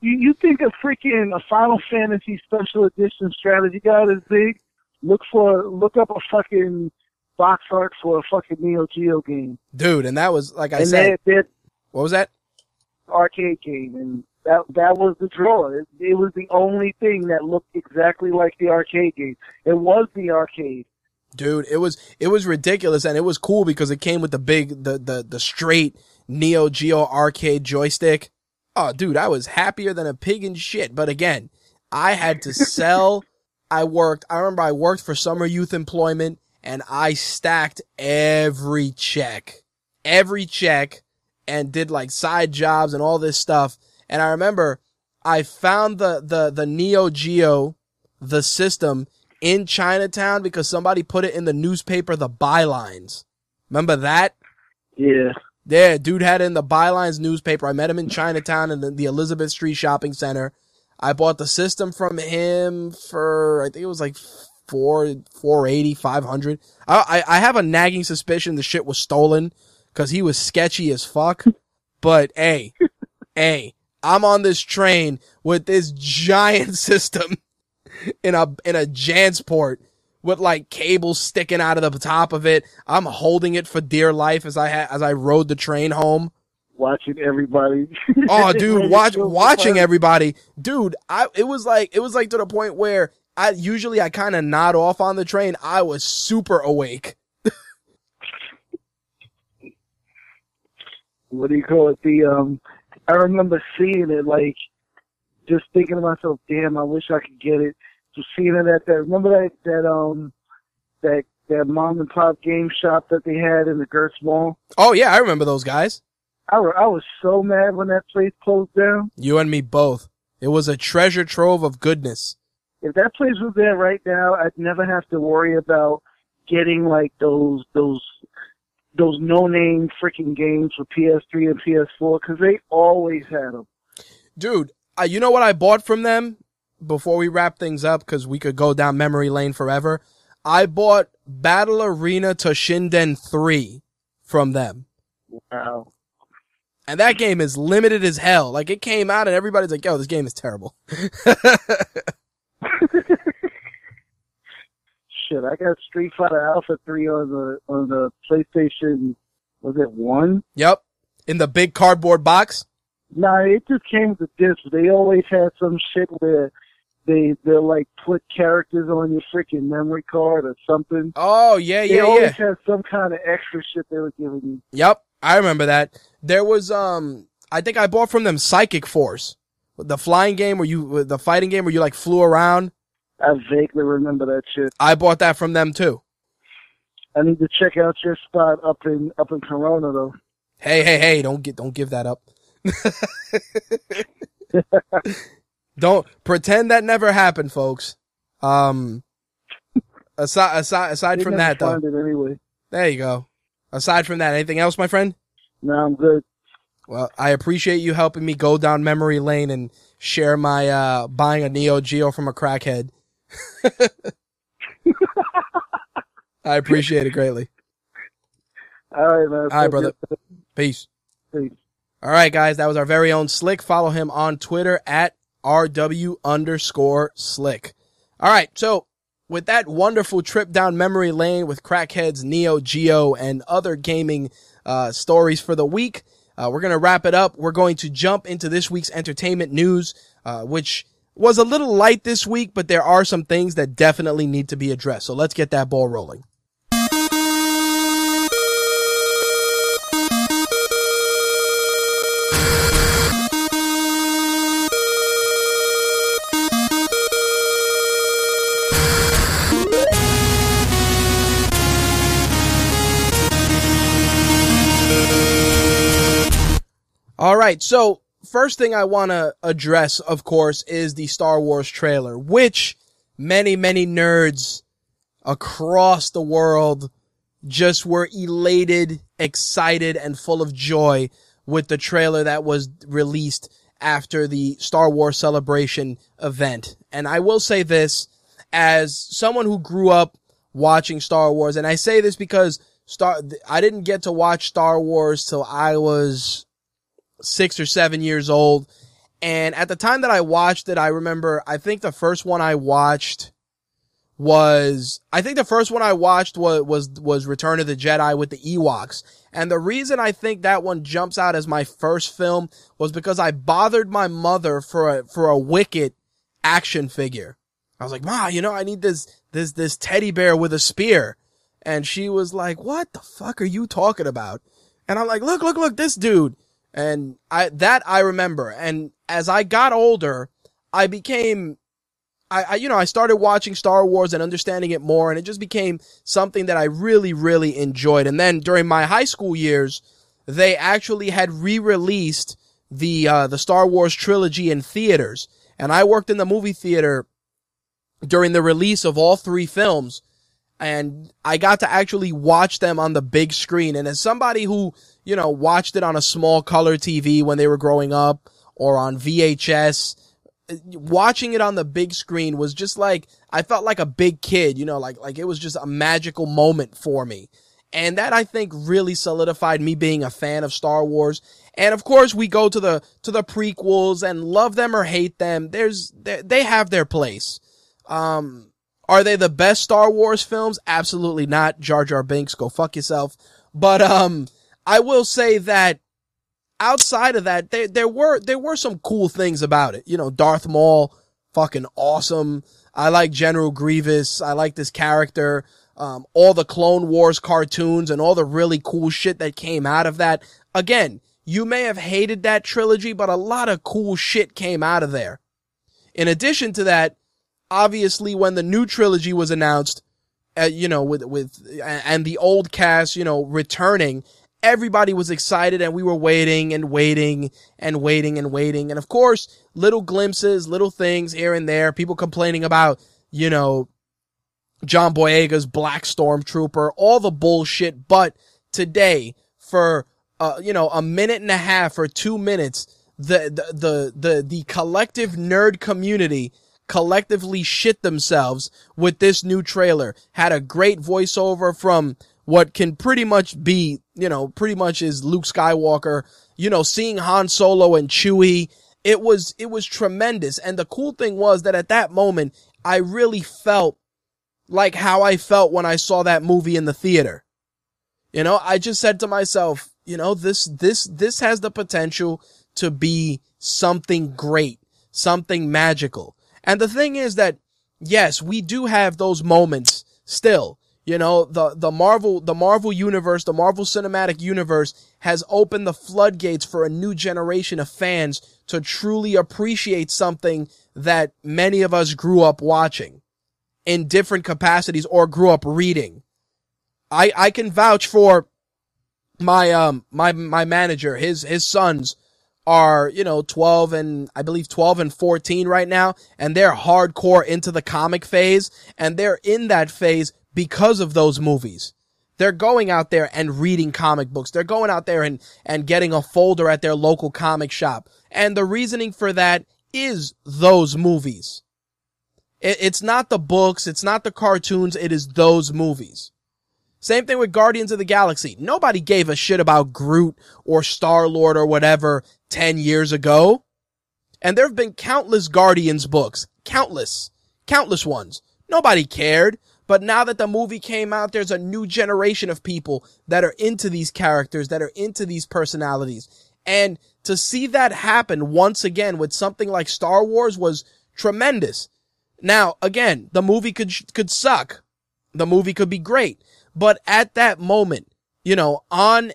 you you think a freaking a Final Fantasy Special Edition strategy guide is big? Look for look up a fucking box art for a fucking Neo Geo game, Dude, and that was, like I and said, that that what was that? arcade game, and that that was the draw. It, it was the only thing that looked exactly like the arcade game. It was the arcade. Dude, it was it was ridiculous and it was cool because it came with the big the the the straight Neo Geo arcade joystick. Oh, dude, I was happier than a pig in shit. But again, I had to *laughs* sell. I worked. I remember I worked for summer youth employment and I stacked every check, every check, and did like side jobs and all this stuff. And I remember I found the the the Neo Geo, the system in Chinatown because somebody put it in the newspaper, the bylines. Remember that? Yeah. Yeah, dude had it in the Bylines newspaper. I met him in Chinatown in the, the Elizabeth Street Shopping Center. I bought the system from him for, I think it was like four, 480, 500. I, I, I have a nagging suspicion the shit was stolen cause he was sketchy as fuck. But hey, hey, I'm on this train with this giant *laughs* system in a, in a Jansport with like cables sticking out of the top of it. I'm holding it for dear life as I ha- as I rode the train home. Watching everybody. *laughs* Oh, dude, *laughs* watch watching everybody, dude. I it was like it was like to the point where I usually I kind of nod off on the train. I was super awake. What do you call it? The um, I remember seeing it like, just thinking to myself, damn, I wish I could get it. So seeing it at that, remember that that um, that that mom and pop game shop that they had in the Gertz Mall. Oh yeah, I remember those guys. I, I was so mad when that place closed down. You and me both. It was a treasure trove of goodness. If that place was there right now, I'd never have to worry about getting like those those those no name freaking games for PS3 and PS4 because they always had them. Dude, uh, you know what I bought from them before we wrap things up because we could go down memory lane forever. I bought Battle Arena Toshinden 3 from them. Wow. And that game is limited as hell. Like it came out and everybody's like, yo, this game is terrible. *laughs* *laughs* Shit, I got Street Fighter Alpha 3 on the on the PlayStation. Was it one? yep. In the big cardboard box. Nah, it just came with the disc. They always had some shit where they they'll like put characters on your freaking memory card or something. Oh, yeah, They yeah, always yeah. had some kind of extra shit they were giving you. Yep. I remember that. There was, um, I think I bought from them Psychic Force. The flying game where you, the fighting game where you like flew around. I vaguely remember that shit. I bought that from them too. I need to check out your spot up in up in Corona though. Hey, hey, hey, don't get, don't give that up. *laughs* *laughs* don't pretend that never happened, folks. Um, *laughs* aside, aside, aside They from that though, anyway. there you go. Aside from that, anything else, my friend? No, I'm good. Well, I appreciate you helping me go down memory lane and share my, uh, buying a Neo Geo from a crackhead. *laughs* I appreciate it greatly. All right, man. All right, brother. Peace. Peace. All right, guys. That was our very own Slick. Follow him on Twitter at RW underscore Slick. All right. So with that wonderful trip down memory lane with crackheads, Neo Geo and other gaming, uh, stories for the week, uh, we're going to wrap it up. We're going to jump into this week's entertainment news, uh, which was a little light this week, but there are some things that definitely need to be addressed. So let's get that ball rolling. All right. So first thing I want to address, of course, is the Star Wars trailer, which many, many nerds across the world just were elated, excited, and full of joy with the trailer that was released after the Star Wars celebration event. And I will say this as someone who grew up watching Star Wars, and I say this because Star, I didn't get to watch Star Wars till I was six or seven years old. And at the time that I watched it, I remember, I think the first one I watched was, I think the first one I watched was, was, was Return of the Jedi with the Ewoks. And the reason I think that one jumps out as my first film was because I bothered my mother for a, for a Wicket action figure. I was like, Ma, you know, I need this, this, this teddy bear with a spear. And she was like, what the fuck are you talking about? And I'm like, look, look, look, this dude. And I, that I remember. And as I got older, I became, I, I, you know, I started watching Star Wars and understanding it more and it just became something that I really, really enjoyed. And then during my high school years, they actually had re-released the, uh, the Star Wars trilogy in theaters. And I worked in the movie theater during the release of all three films. and I got to actually watch them on the big screen. And as somebody who, you know, watched it on a small color TV when they were growing up or on VHS, watching it on the big screen was just like, I felt like a big kid, you know, like, like it was just a magical moment for me. And that I think really solidified me being a fan of Star Wars. And of course we go to the, to the prequels and love them or hate them. There's, they have their place. Um, are they the best Star Wars films? Absolutely not. Jar Jar Binks, go fuck yourself. But, um, I will say that outside of that, there, there were, there were some cool things about it. You know, Darth Maul, fucking awesome. I like General Grievous. I like this character. Um, all the Clone Wars cartoons and all the really cool shit that came out of that. Again, you may have hated that trilogy, but a lot of cool shit came out of there. In addition to that, obviously when the new trilogy was announced, uh, you know, with, with, and the old cast, you know, returning, everybody was excited and we were waiting and waiting and waiting and waiting. And of course, little glimpses, little things here and there, people complaining about, you know, John Boyega's Black Stormtrooper, all the bullshit. But today, for, uh, you know, a minute and a half or two minutes, the, the, the, the, the collective nerd community collectively shit themselves with this new trailer. Had a great voiceover from what can pretty much be, you know, pretty much is Luke Skywalker, you know, seeing Han Solo and Chewie. It was, it was tremendous. And the cool thing was that at that moment, I really felt like how I felt when I saw that movie in the theater. You know, I just said to myself, you know, this, this, this has the potential to be something great, something magical. And the thing is that, yes, we do have those moments still. You know, the, the Marvel, the Marvel universe, the Marvel cinematic universe has opened the floodgates for a new generation of fans to truly appreciate something that many of us grew up watching in different capacities or grew up reading. I, I can vouch for my, um, my, my manager, his, his sons are, you know, 12 and I believe 12 and 14 right now, and they're hardcore into the comic phase, and they're in that phase because of those movies. They're going out there and reading comic books. They're going out there and, and getting a folder at their local comic shop. And the reasoning for that is those movies. It, it's not the books. It's not the cartoons. It is those movies. Same thing with Guardians of the Galaxy. Nobody gave a shit about Groot or Star-Lord or whatever 10 years ago. And there have been countless Guardians books. Countless. Countless ones. Nobody cared. But now that the movie came out, there's a new generation of people that are into these characters, that are into these personalities. And to see that happen once again with something like Star Wars was tremendous. Now, again, the movie could, could suck. The movie could be great. But at that moment, you know, on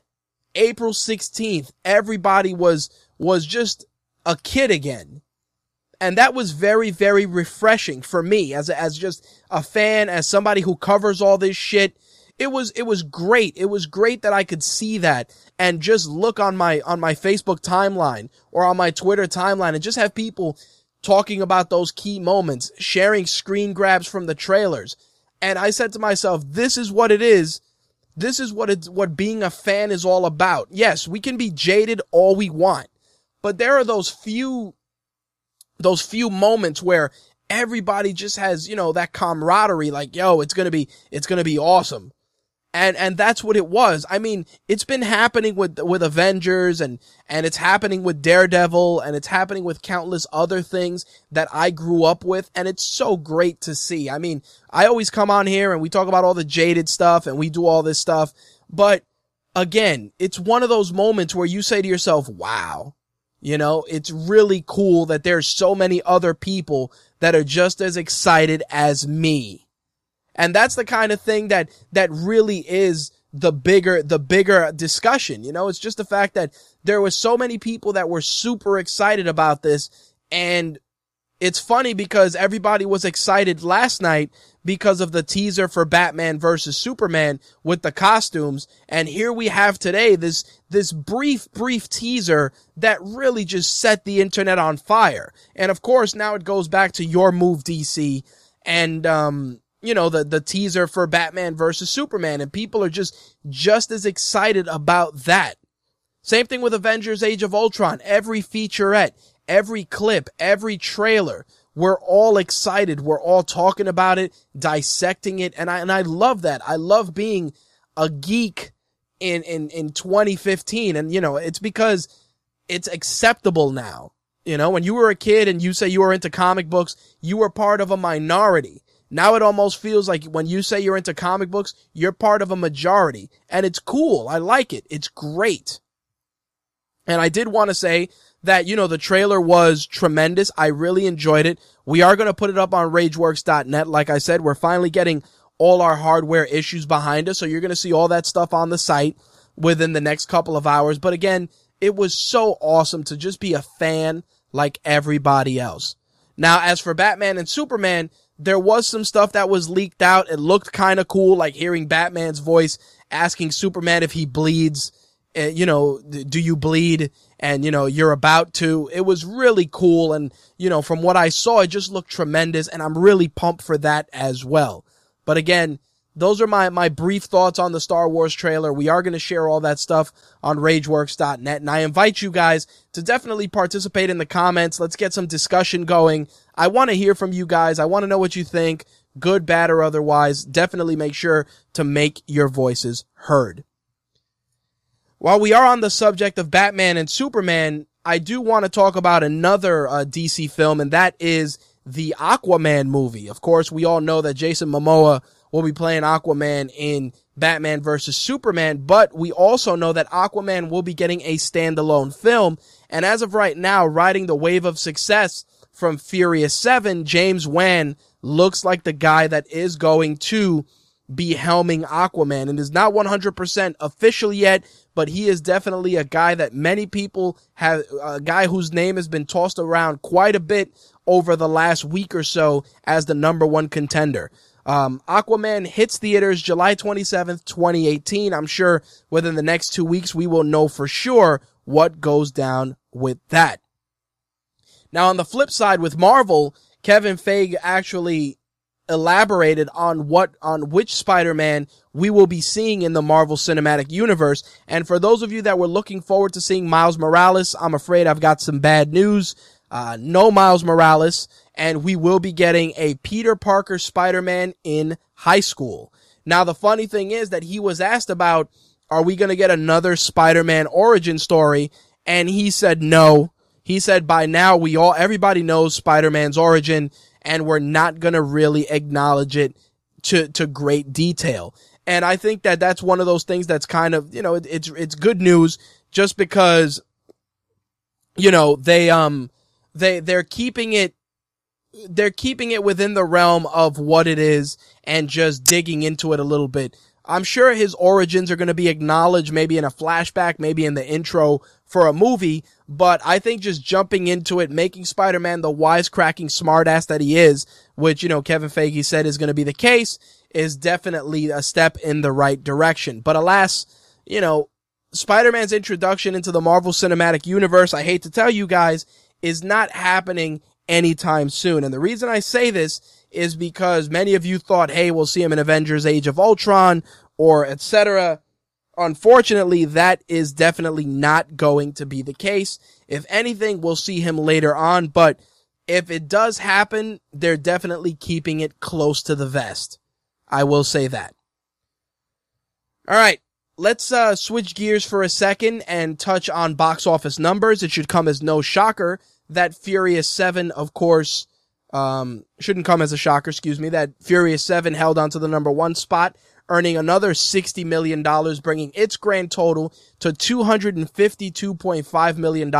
April 16th, everybody was, was just a kid again. And that was very, very refreshing for me as, as just a fan, as somebody who covers all this shit. It was, it was great. It was great that I could see that and just look on my, on my Facebook timeline or on my Twitter timeline and just have people talking about those key moments, sharing screen grabs from the trailers. And I said to myself, this is what it is. This is what it's, what being a fan is all about. Yes, we can be jaded all we want, but there are those few, those few moments where everybody just has, you know, that camaraderie, like, yo, it's gonna be, it's gonna be awesome and and that's what it was. I mean, it's been happening with with Avengers and and it's happening with Daredevil and it's happening with countless other things that I grew up with and it's so great to see. I mean, I always come on here and we talk about all the jaded stuff and we do all this stuff, but again, it's one of those moments where you say to yourself, "Wow." You know, it's really cool that there's so many other people that are just as excited as me and that's the kind of thing that, that really is the bigger, the bigger discussion. You know, it's just the fact that there was so many people that were super excited about this. And it's funny because everybody was excited last night because of the teaser for Batman versus Superman with the costumes. And here we have today this, this brief, brief teaser that really just set the internet on fire. And of course, now it goes back to your move, DC. And, um, you know, the, the teaser for Batman versus Superman and people are just, just as excited about that. Same thing with Avengers Age of Ultron. Every featurette, every clip, every trailer. We're all excited. We're all talking about it, dissecting it. And I, and I love that. I love being a geek in, in, in 2015. And, you know, it's because it's acceptable now. You know, when you were a kid and you say you were into comic books, you were part of a minority. Now it almost feels like when you say you're into comic books, you're part of a majority. And it's cool. I like it. It's great. And I did want to say that, you know, the trailer was tremendous. I really enjoyed it. We are going to put it up on rageworks.net. Like I said, we're finally getting all our hardware issues behind us. So you're going to see all that stuff on the site within the next couple of hours. But again, it was so awesome to just be a fan like everybody else. Now, as for Batman and Superman, there was some stuff that was leaked out. It looked kind of cool, like hearing Batman's voice asking Superman if he bleeds. You know, do you bleed? And, you know, you're about to. It was really cool. And, you know, from what I saw, it just looked tremendous. And I'm really pumped for that as well. But again, those are my, my brief thoughts on the Star Wars trailer. We are going to share all that stuff on rageworks.net. And I invite you guys to definitely participate in the comments. Let's get some discussion going. I want to hear from you guys. I want to know what you think, good, bad, or otherwise. Definitely make sure to make your voices heard. While we are on the subject of Batman and Superman, I do want to talk about another uh, DC film, and that is the Aquaman movie. Of course, we all know that Jason Momoa will be playing Aquaman in Batman versus Superman, but we also know that Aquaman will be getting a standalone film. And as of right now, riding the wave of success from Furious 7, James Wan looks like the guy that is going to be helming Aquaman and is not 100% official yet, but he is definitely a guy that many people have, a guy whose name has been tossed around quite a bit over the last week or so as the number one contender. Um, Aquaman hits theaters July 27th, 2018. I'm sure within the next two weeks, we will know for sure what goes down with that. Now, on the flip side with Marvel, Kevin Feige actually elaborated on what, on which Spider-Man we will be seeing in the Marvel Cinematic Universe. And for those of you that were looking forward to seeing Miles Morales, I'm afraid I've got some bad news. Uh, no Miles Morales and we will be getting a Peter Parker Spider-Man in high school. Now, the funny thing is that he was asked about, are we going to get another Spider-Man origin story? And he said no. He said by now we all, everybody knows Spider-Man's origin and we're not going to really acknowledge it to, to great detail. And I think that that's one of those things that's kind of, you know, it, it's, it's good news just because, you know, they, um, they, they're keeping it they're keeping it within the realm of what it is and just digging into it a little bit. I'm sure his origins are going to be acknowledged maybe in a flashback, maybe in the intro for a movie, but I think just jumping into it, making Spider-Man the wisecracking smartass that he is, which, you know, Kevin Feige said is going to be the case, is definitely a step in the right direction. But alas, you know, Spider-Man's introduction into the Marvel Cinematic Universe, I hate to tell you guys, is not happening anytime soon. And the reason I say this is because many of you thought, hey, we'll see him in Avengers Age of Ultron or etc. Unfortunately, that is definitely not going to be the case. If anything, we'll see him later on, but if it does happen, they're definitely keeping it close to the vest. I will say that. All right. Let's uh, switch gears for a second and touch on box office numbers. It should come as no shocker that Furious 7, of course, um, shouldn't come as a shocker, excuse me, that Furious 7 held onto the number one spot, earning another $60 million, bringing its grand total to $252.5 million.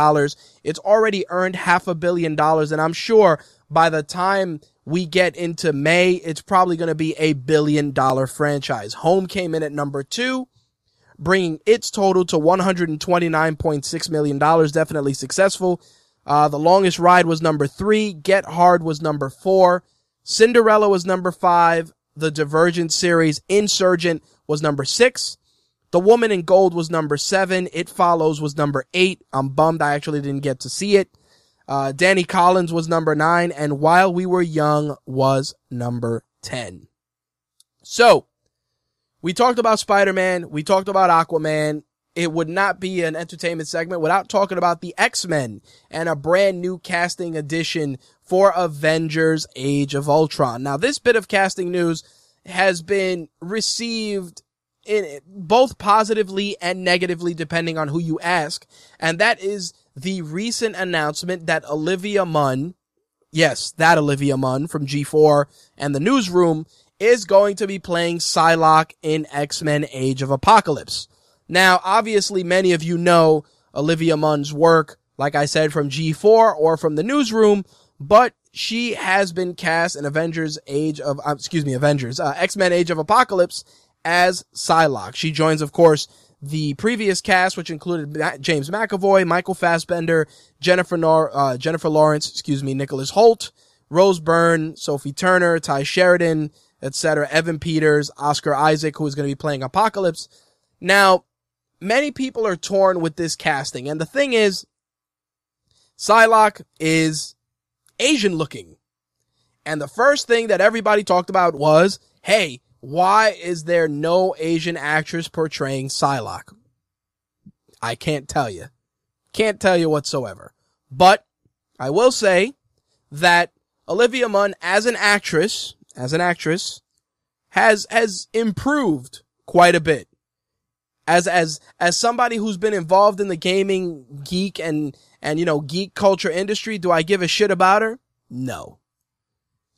It's already earned half a billion dollars, and I'm sure by the time we get into May, it's probably going to be a billion dollar franchise. Home came in at number two, bringing its total to $129.6 million. Definitely successful. Uh, the longest ride was number three. Get Hard was number four. Cinderella was number five. The Divergent series Insurgent was number six. The Woman in Gold was number seven. It Follows was number eight. I'm bummed I actually didn't get to see it. Uh, Danny Collins was number nine. And While We Were Young was number 10. So, we talked about Spider-Man, we talked about Aquaman. It would not be an entertainment segment without talking about the X-Men and a brand new casting addition for Avengers Age of Ultron. Now, this bit of casting news has been received in both positively and negatively depending on who you ask. And that is the recent announcement that Olivia Munn, yes, that Olivia Munn from G4 and the newsroom is going to be playing Psylocke in X-Men Age of Apocalypse. Now, obviously many of you know Olivia Munn's work, like I said, from G4 or from the newsroom, but she has been cast in Avengers Age of, uh, excuse me, Avengers, uh, X-Men Age of Apocalypse as Psylocke. She joins, of course, the previous cast, which included James McAvoy, Michael Fassbender, Jennifer Nor- uh, Jennifer Lawrence, excuse me, Nicholas Hoult, Rose Byrne, Sophie Turner, Tye Sheridan, etc. Evan Peters, Oscar Isaac, who is going to be playing Apocalypse. Now, many people are torn with this casting, and the thing is, Psylocke is Asian looking. And the first thing that everybody talked about was, hey, why is there no Asian actress portraying Psylocke? I can't tell you. Can't tell you whatsoever. But I will say that Olivia Munn as an actress, as an actress, has, has improved quite a bit. As, as, as somebody who's been involved in the gaming geek and, and, you know, geek culture industry, do I give a shit about her? No.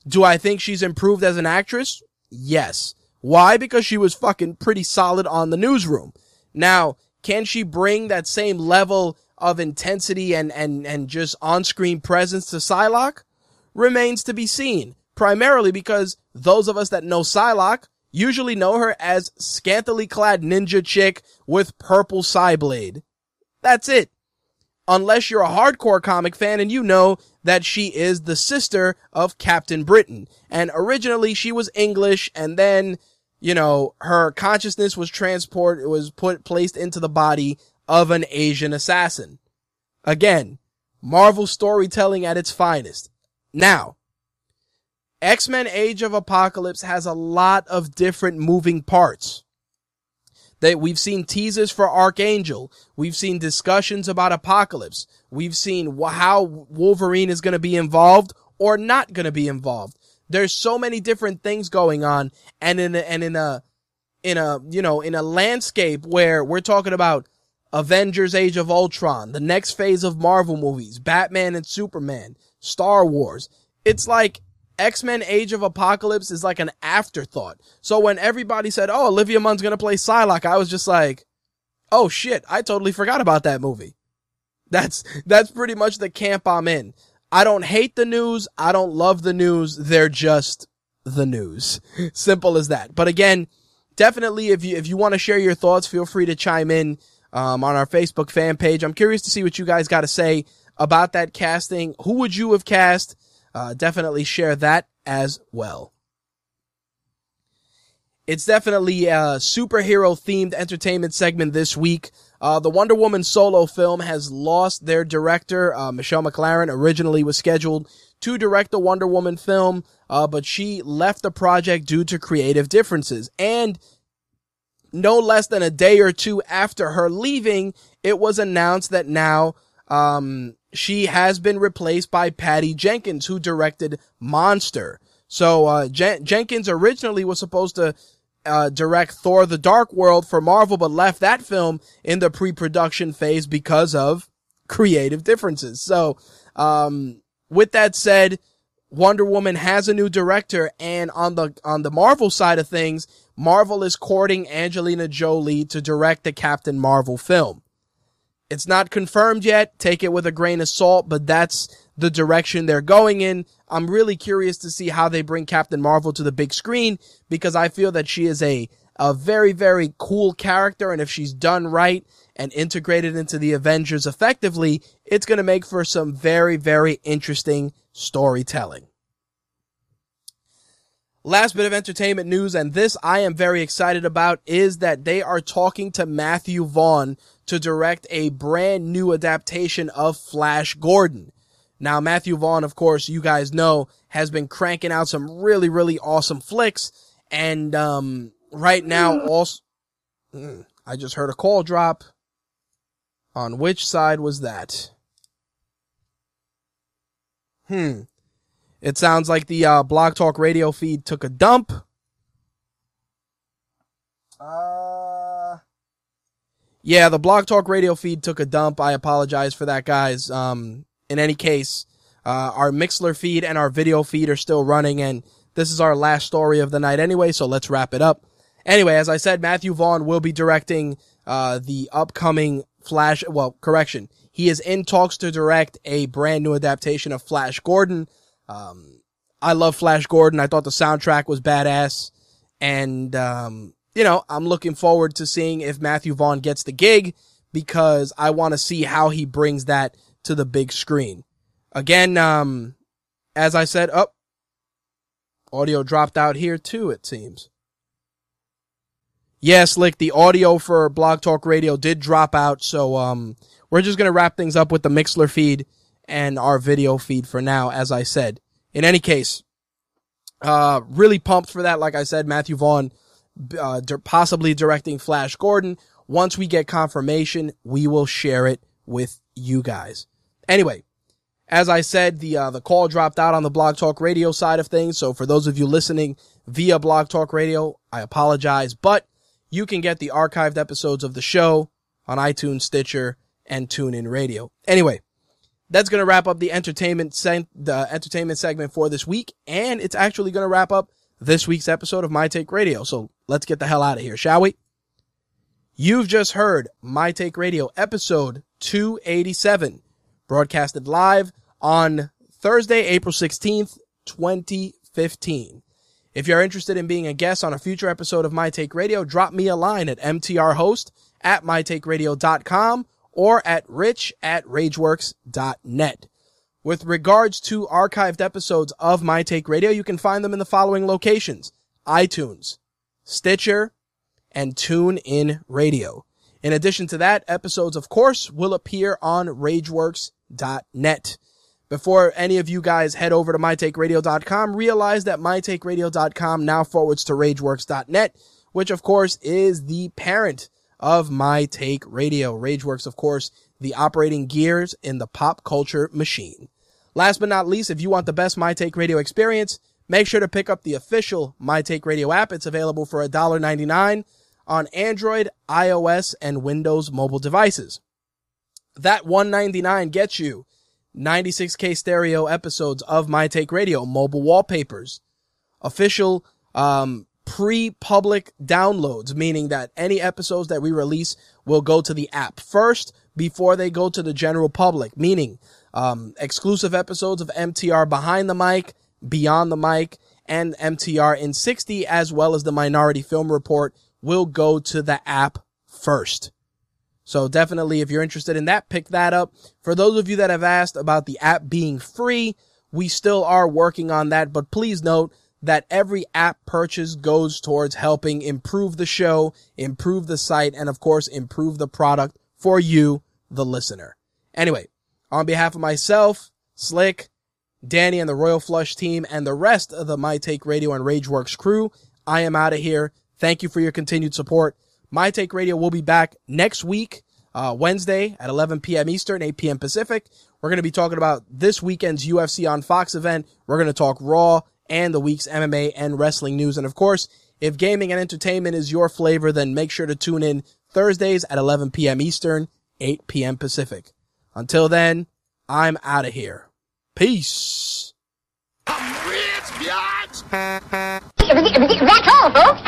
Do I think she's improved as an actress? Yes. Why? Because she was fucking pretty solid on the newsroom. Now, can she bring that same level of intensity and, and, and just on-screen presence to Psylocke? Remains to be seen. Primarily because those of us that know Psylocke usually know her as scantily clad ninja chick with purple Psyblade. That's it. Unless you're a hardcore comic fan and you know that she is the sister of Captain Britain. And originally she was English and then, you know, her consciousness was transport, it was put, placed into the body of an Asian assassin. Again, Marvel storytelling at its finest. Now, X-Men Age of Apocalypse has a lot of different moving parts. That we've seen teasers for Archangel. We've seen discussions about Apocalypse. We've seen how Wolverine is going to be involved or not going to be involved. There's so many different things going on and in a, and in a, in a, you know, in a landscape where we're talking about Avengers Age of Ultron, the next phase of Marvel movies, Batman and Superman, Star Wars. It's like X-Men Age of Apocalypse is like an afterthought. So when everybody said, oh, Olivia Munn's gonna play Psylocke, I was just like, oh shit, I totally forgot about that movie. That's, that's pretty much the camp I'm in. I don't hate the news. I don't love the news. They're just the news. *laughs* Simple as that. But again, definitely if you, if you want to share your thoughts, feel free to chime in, um, on our Facebook fan page. I'm curious to see what you guys got to say about that casting. Who would you have cast? Uh, definitely share that as well. It's definitely a superhero themed entertainment segment this week. Uh, the Wonder Woman solo film has lost their director. Uh, Michelle MacLaren originally was scheduled to direct the Wonder Woman film, uh, but she left the project due to creative differences. And no less than a day or two after her leaving, it was announced that now, um, she has been replaced by Patty Jenkins, who directed Monster. So, uh, Jen- Jenkins originally was supposed to, uh, direct Thor the Dark World for Marvel, but left that film in the pre-production phase because of creative differences. So, um, with that said, Wonder Woman has a new director and on the, on the Marvel side of things, Marvel is courting Angelina Jolie to direct the Captain Marvel film. It's not confirmed yet. Take it with a grain of salt, but that's the direction they're going in. I'm really curious to see how they bring Captain Marvel to the big screen because I feel that she is a, a very, very cool character. And if she's done right and integrated into the Avengers effectively, it's going to make for some very, very interesting storytelling. Last bit of entertainment news, and this I am very excited about, is that they are talking to Matthew Vaughn to direct a brand new adaptation of Flash Gordon. Now, Matthew Vaughn, of course, you guys know, has been cranking out some really, really awesome flicks. And, um, right now also, mm, I just heard a call drop. On which side was that? Hmm. It sounds like the, uh, Blog Talk radio feed took a dump. Uh, yeah, the Blog Talk radio feed took a dump. I apologize for that, guys. Um, in any case, uh, our Mixlr feed and our video feed are still running and this is our last story of the night anyway, so let's wrap it up. Anyway, as I said, Matthew Vaughn will be directing, uh, the upcoming Flash, well, correction. He is in talks to direct a brand new adaptation of Flash Gordon. Um, I love Flash Gordon. I thought the soundtrack was badass. And, um, you know, I'm looking forward to seeing if Matthew Vaughn gets the gig because I want to see how he brings that to the big screen. Again, um, as I said, up, oh, audio dropped out here too, it seems. Yes, Slick, the audio for Blog Talk Radio did drop out, so, um, we're just gonna wrap things up with the Mixlr feed and our video feed for now, as I said. In any case, uh, really pumped for that. Like I said, Matthew Vaughn, uh, possibly directing Flash Gordon. Once we get confirmation, we will share it with you guys. Anyway, as I said, the uh, the call dropped out on the Blog Talk Radio side of things. So for those of you listening via Blog Talk Radio, I apologize, but you can get the archived episodes of the show on iTunes, Stitcher, and TuneIn Radio. Anyway, that's going to wrap up the entertainment se- the entertainment segment for this week, and it's actually going to wrap up this week's episode of My Take Radio. So let's get the hell out of here, shall we? You've just heard My Take Radio episode 287, broadcasted live on Thursday, April 16th, 2015. If you're interested in being a guest on a future episode of My Take Radio, drop me a line at mtrhost at mytakeradio.com or at rich at rageworks.net. With regards to archived episodes of My Take Radio, you can find them in the following locations. iTunes, Stitcher, and TuneIn Radio. In addition to that, episodes, of course, will appear on rageworks.net. Before any of you guys head over to mytakeradio.com, realize that mytakeradio.com now forwards to rageworks.net, which of course is the parent of My Take Radio. Rageworks, of course, the operating gears in the pop culture machine. Last but not least, if you want the best My Take Radio experience, make sure to pick up the official My Take Radio app. It's available for $1.99 on Android, iOS, and Windows mobile devices. That 199 gets you 96k stereo episodes of My Take Radio, mobile wallpapers, official um, pre-public downloads, meaning that any episodes that we release will go to the app first before they go to the general public, meaning um, exclusive episodes of MTR behind the mic, beyond the mic, and MTR in 60, as well as the Minority Film Report, will go to the app first. So definitely, if you're interested in that, pick that up. For those of you that have asked about the app being free, we still are working on that, but please note that every app purchase goes towards helping improve the show, improve the site, and of course, improve the product for you, the listener. Anyway, on behalf of myself, Slick, Dani and the Royal Flush team, and the rest of the My Take Radio and Rageworks crew, I am out of here. Thank you for your continued support. My Take Radio will be back next week, uh, Wednesday at 11 p.m. Eastern, 8 p.m. Pacific. We're going to be talking about this weekend's UFC on Fox event. We're going to talk Raw and the week's MMA and wrestling news. And of course, if gaming and entertainment is your flavor, then make sure to tune in Thursdays at 11 p.m. Eastern, 8 p.m. Pacific. Until then, I'm out of here. Peace. I'm rich, biatch! That's all, folks.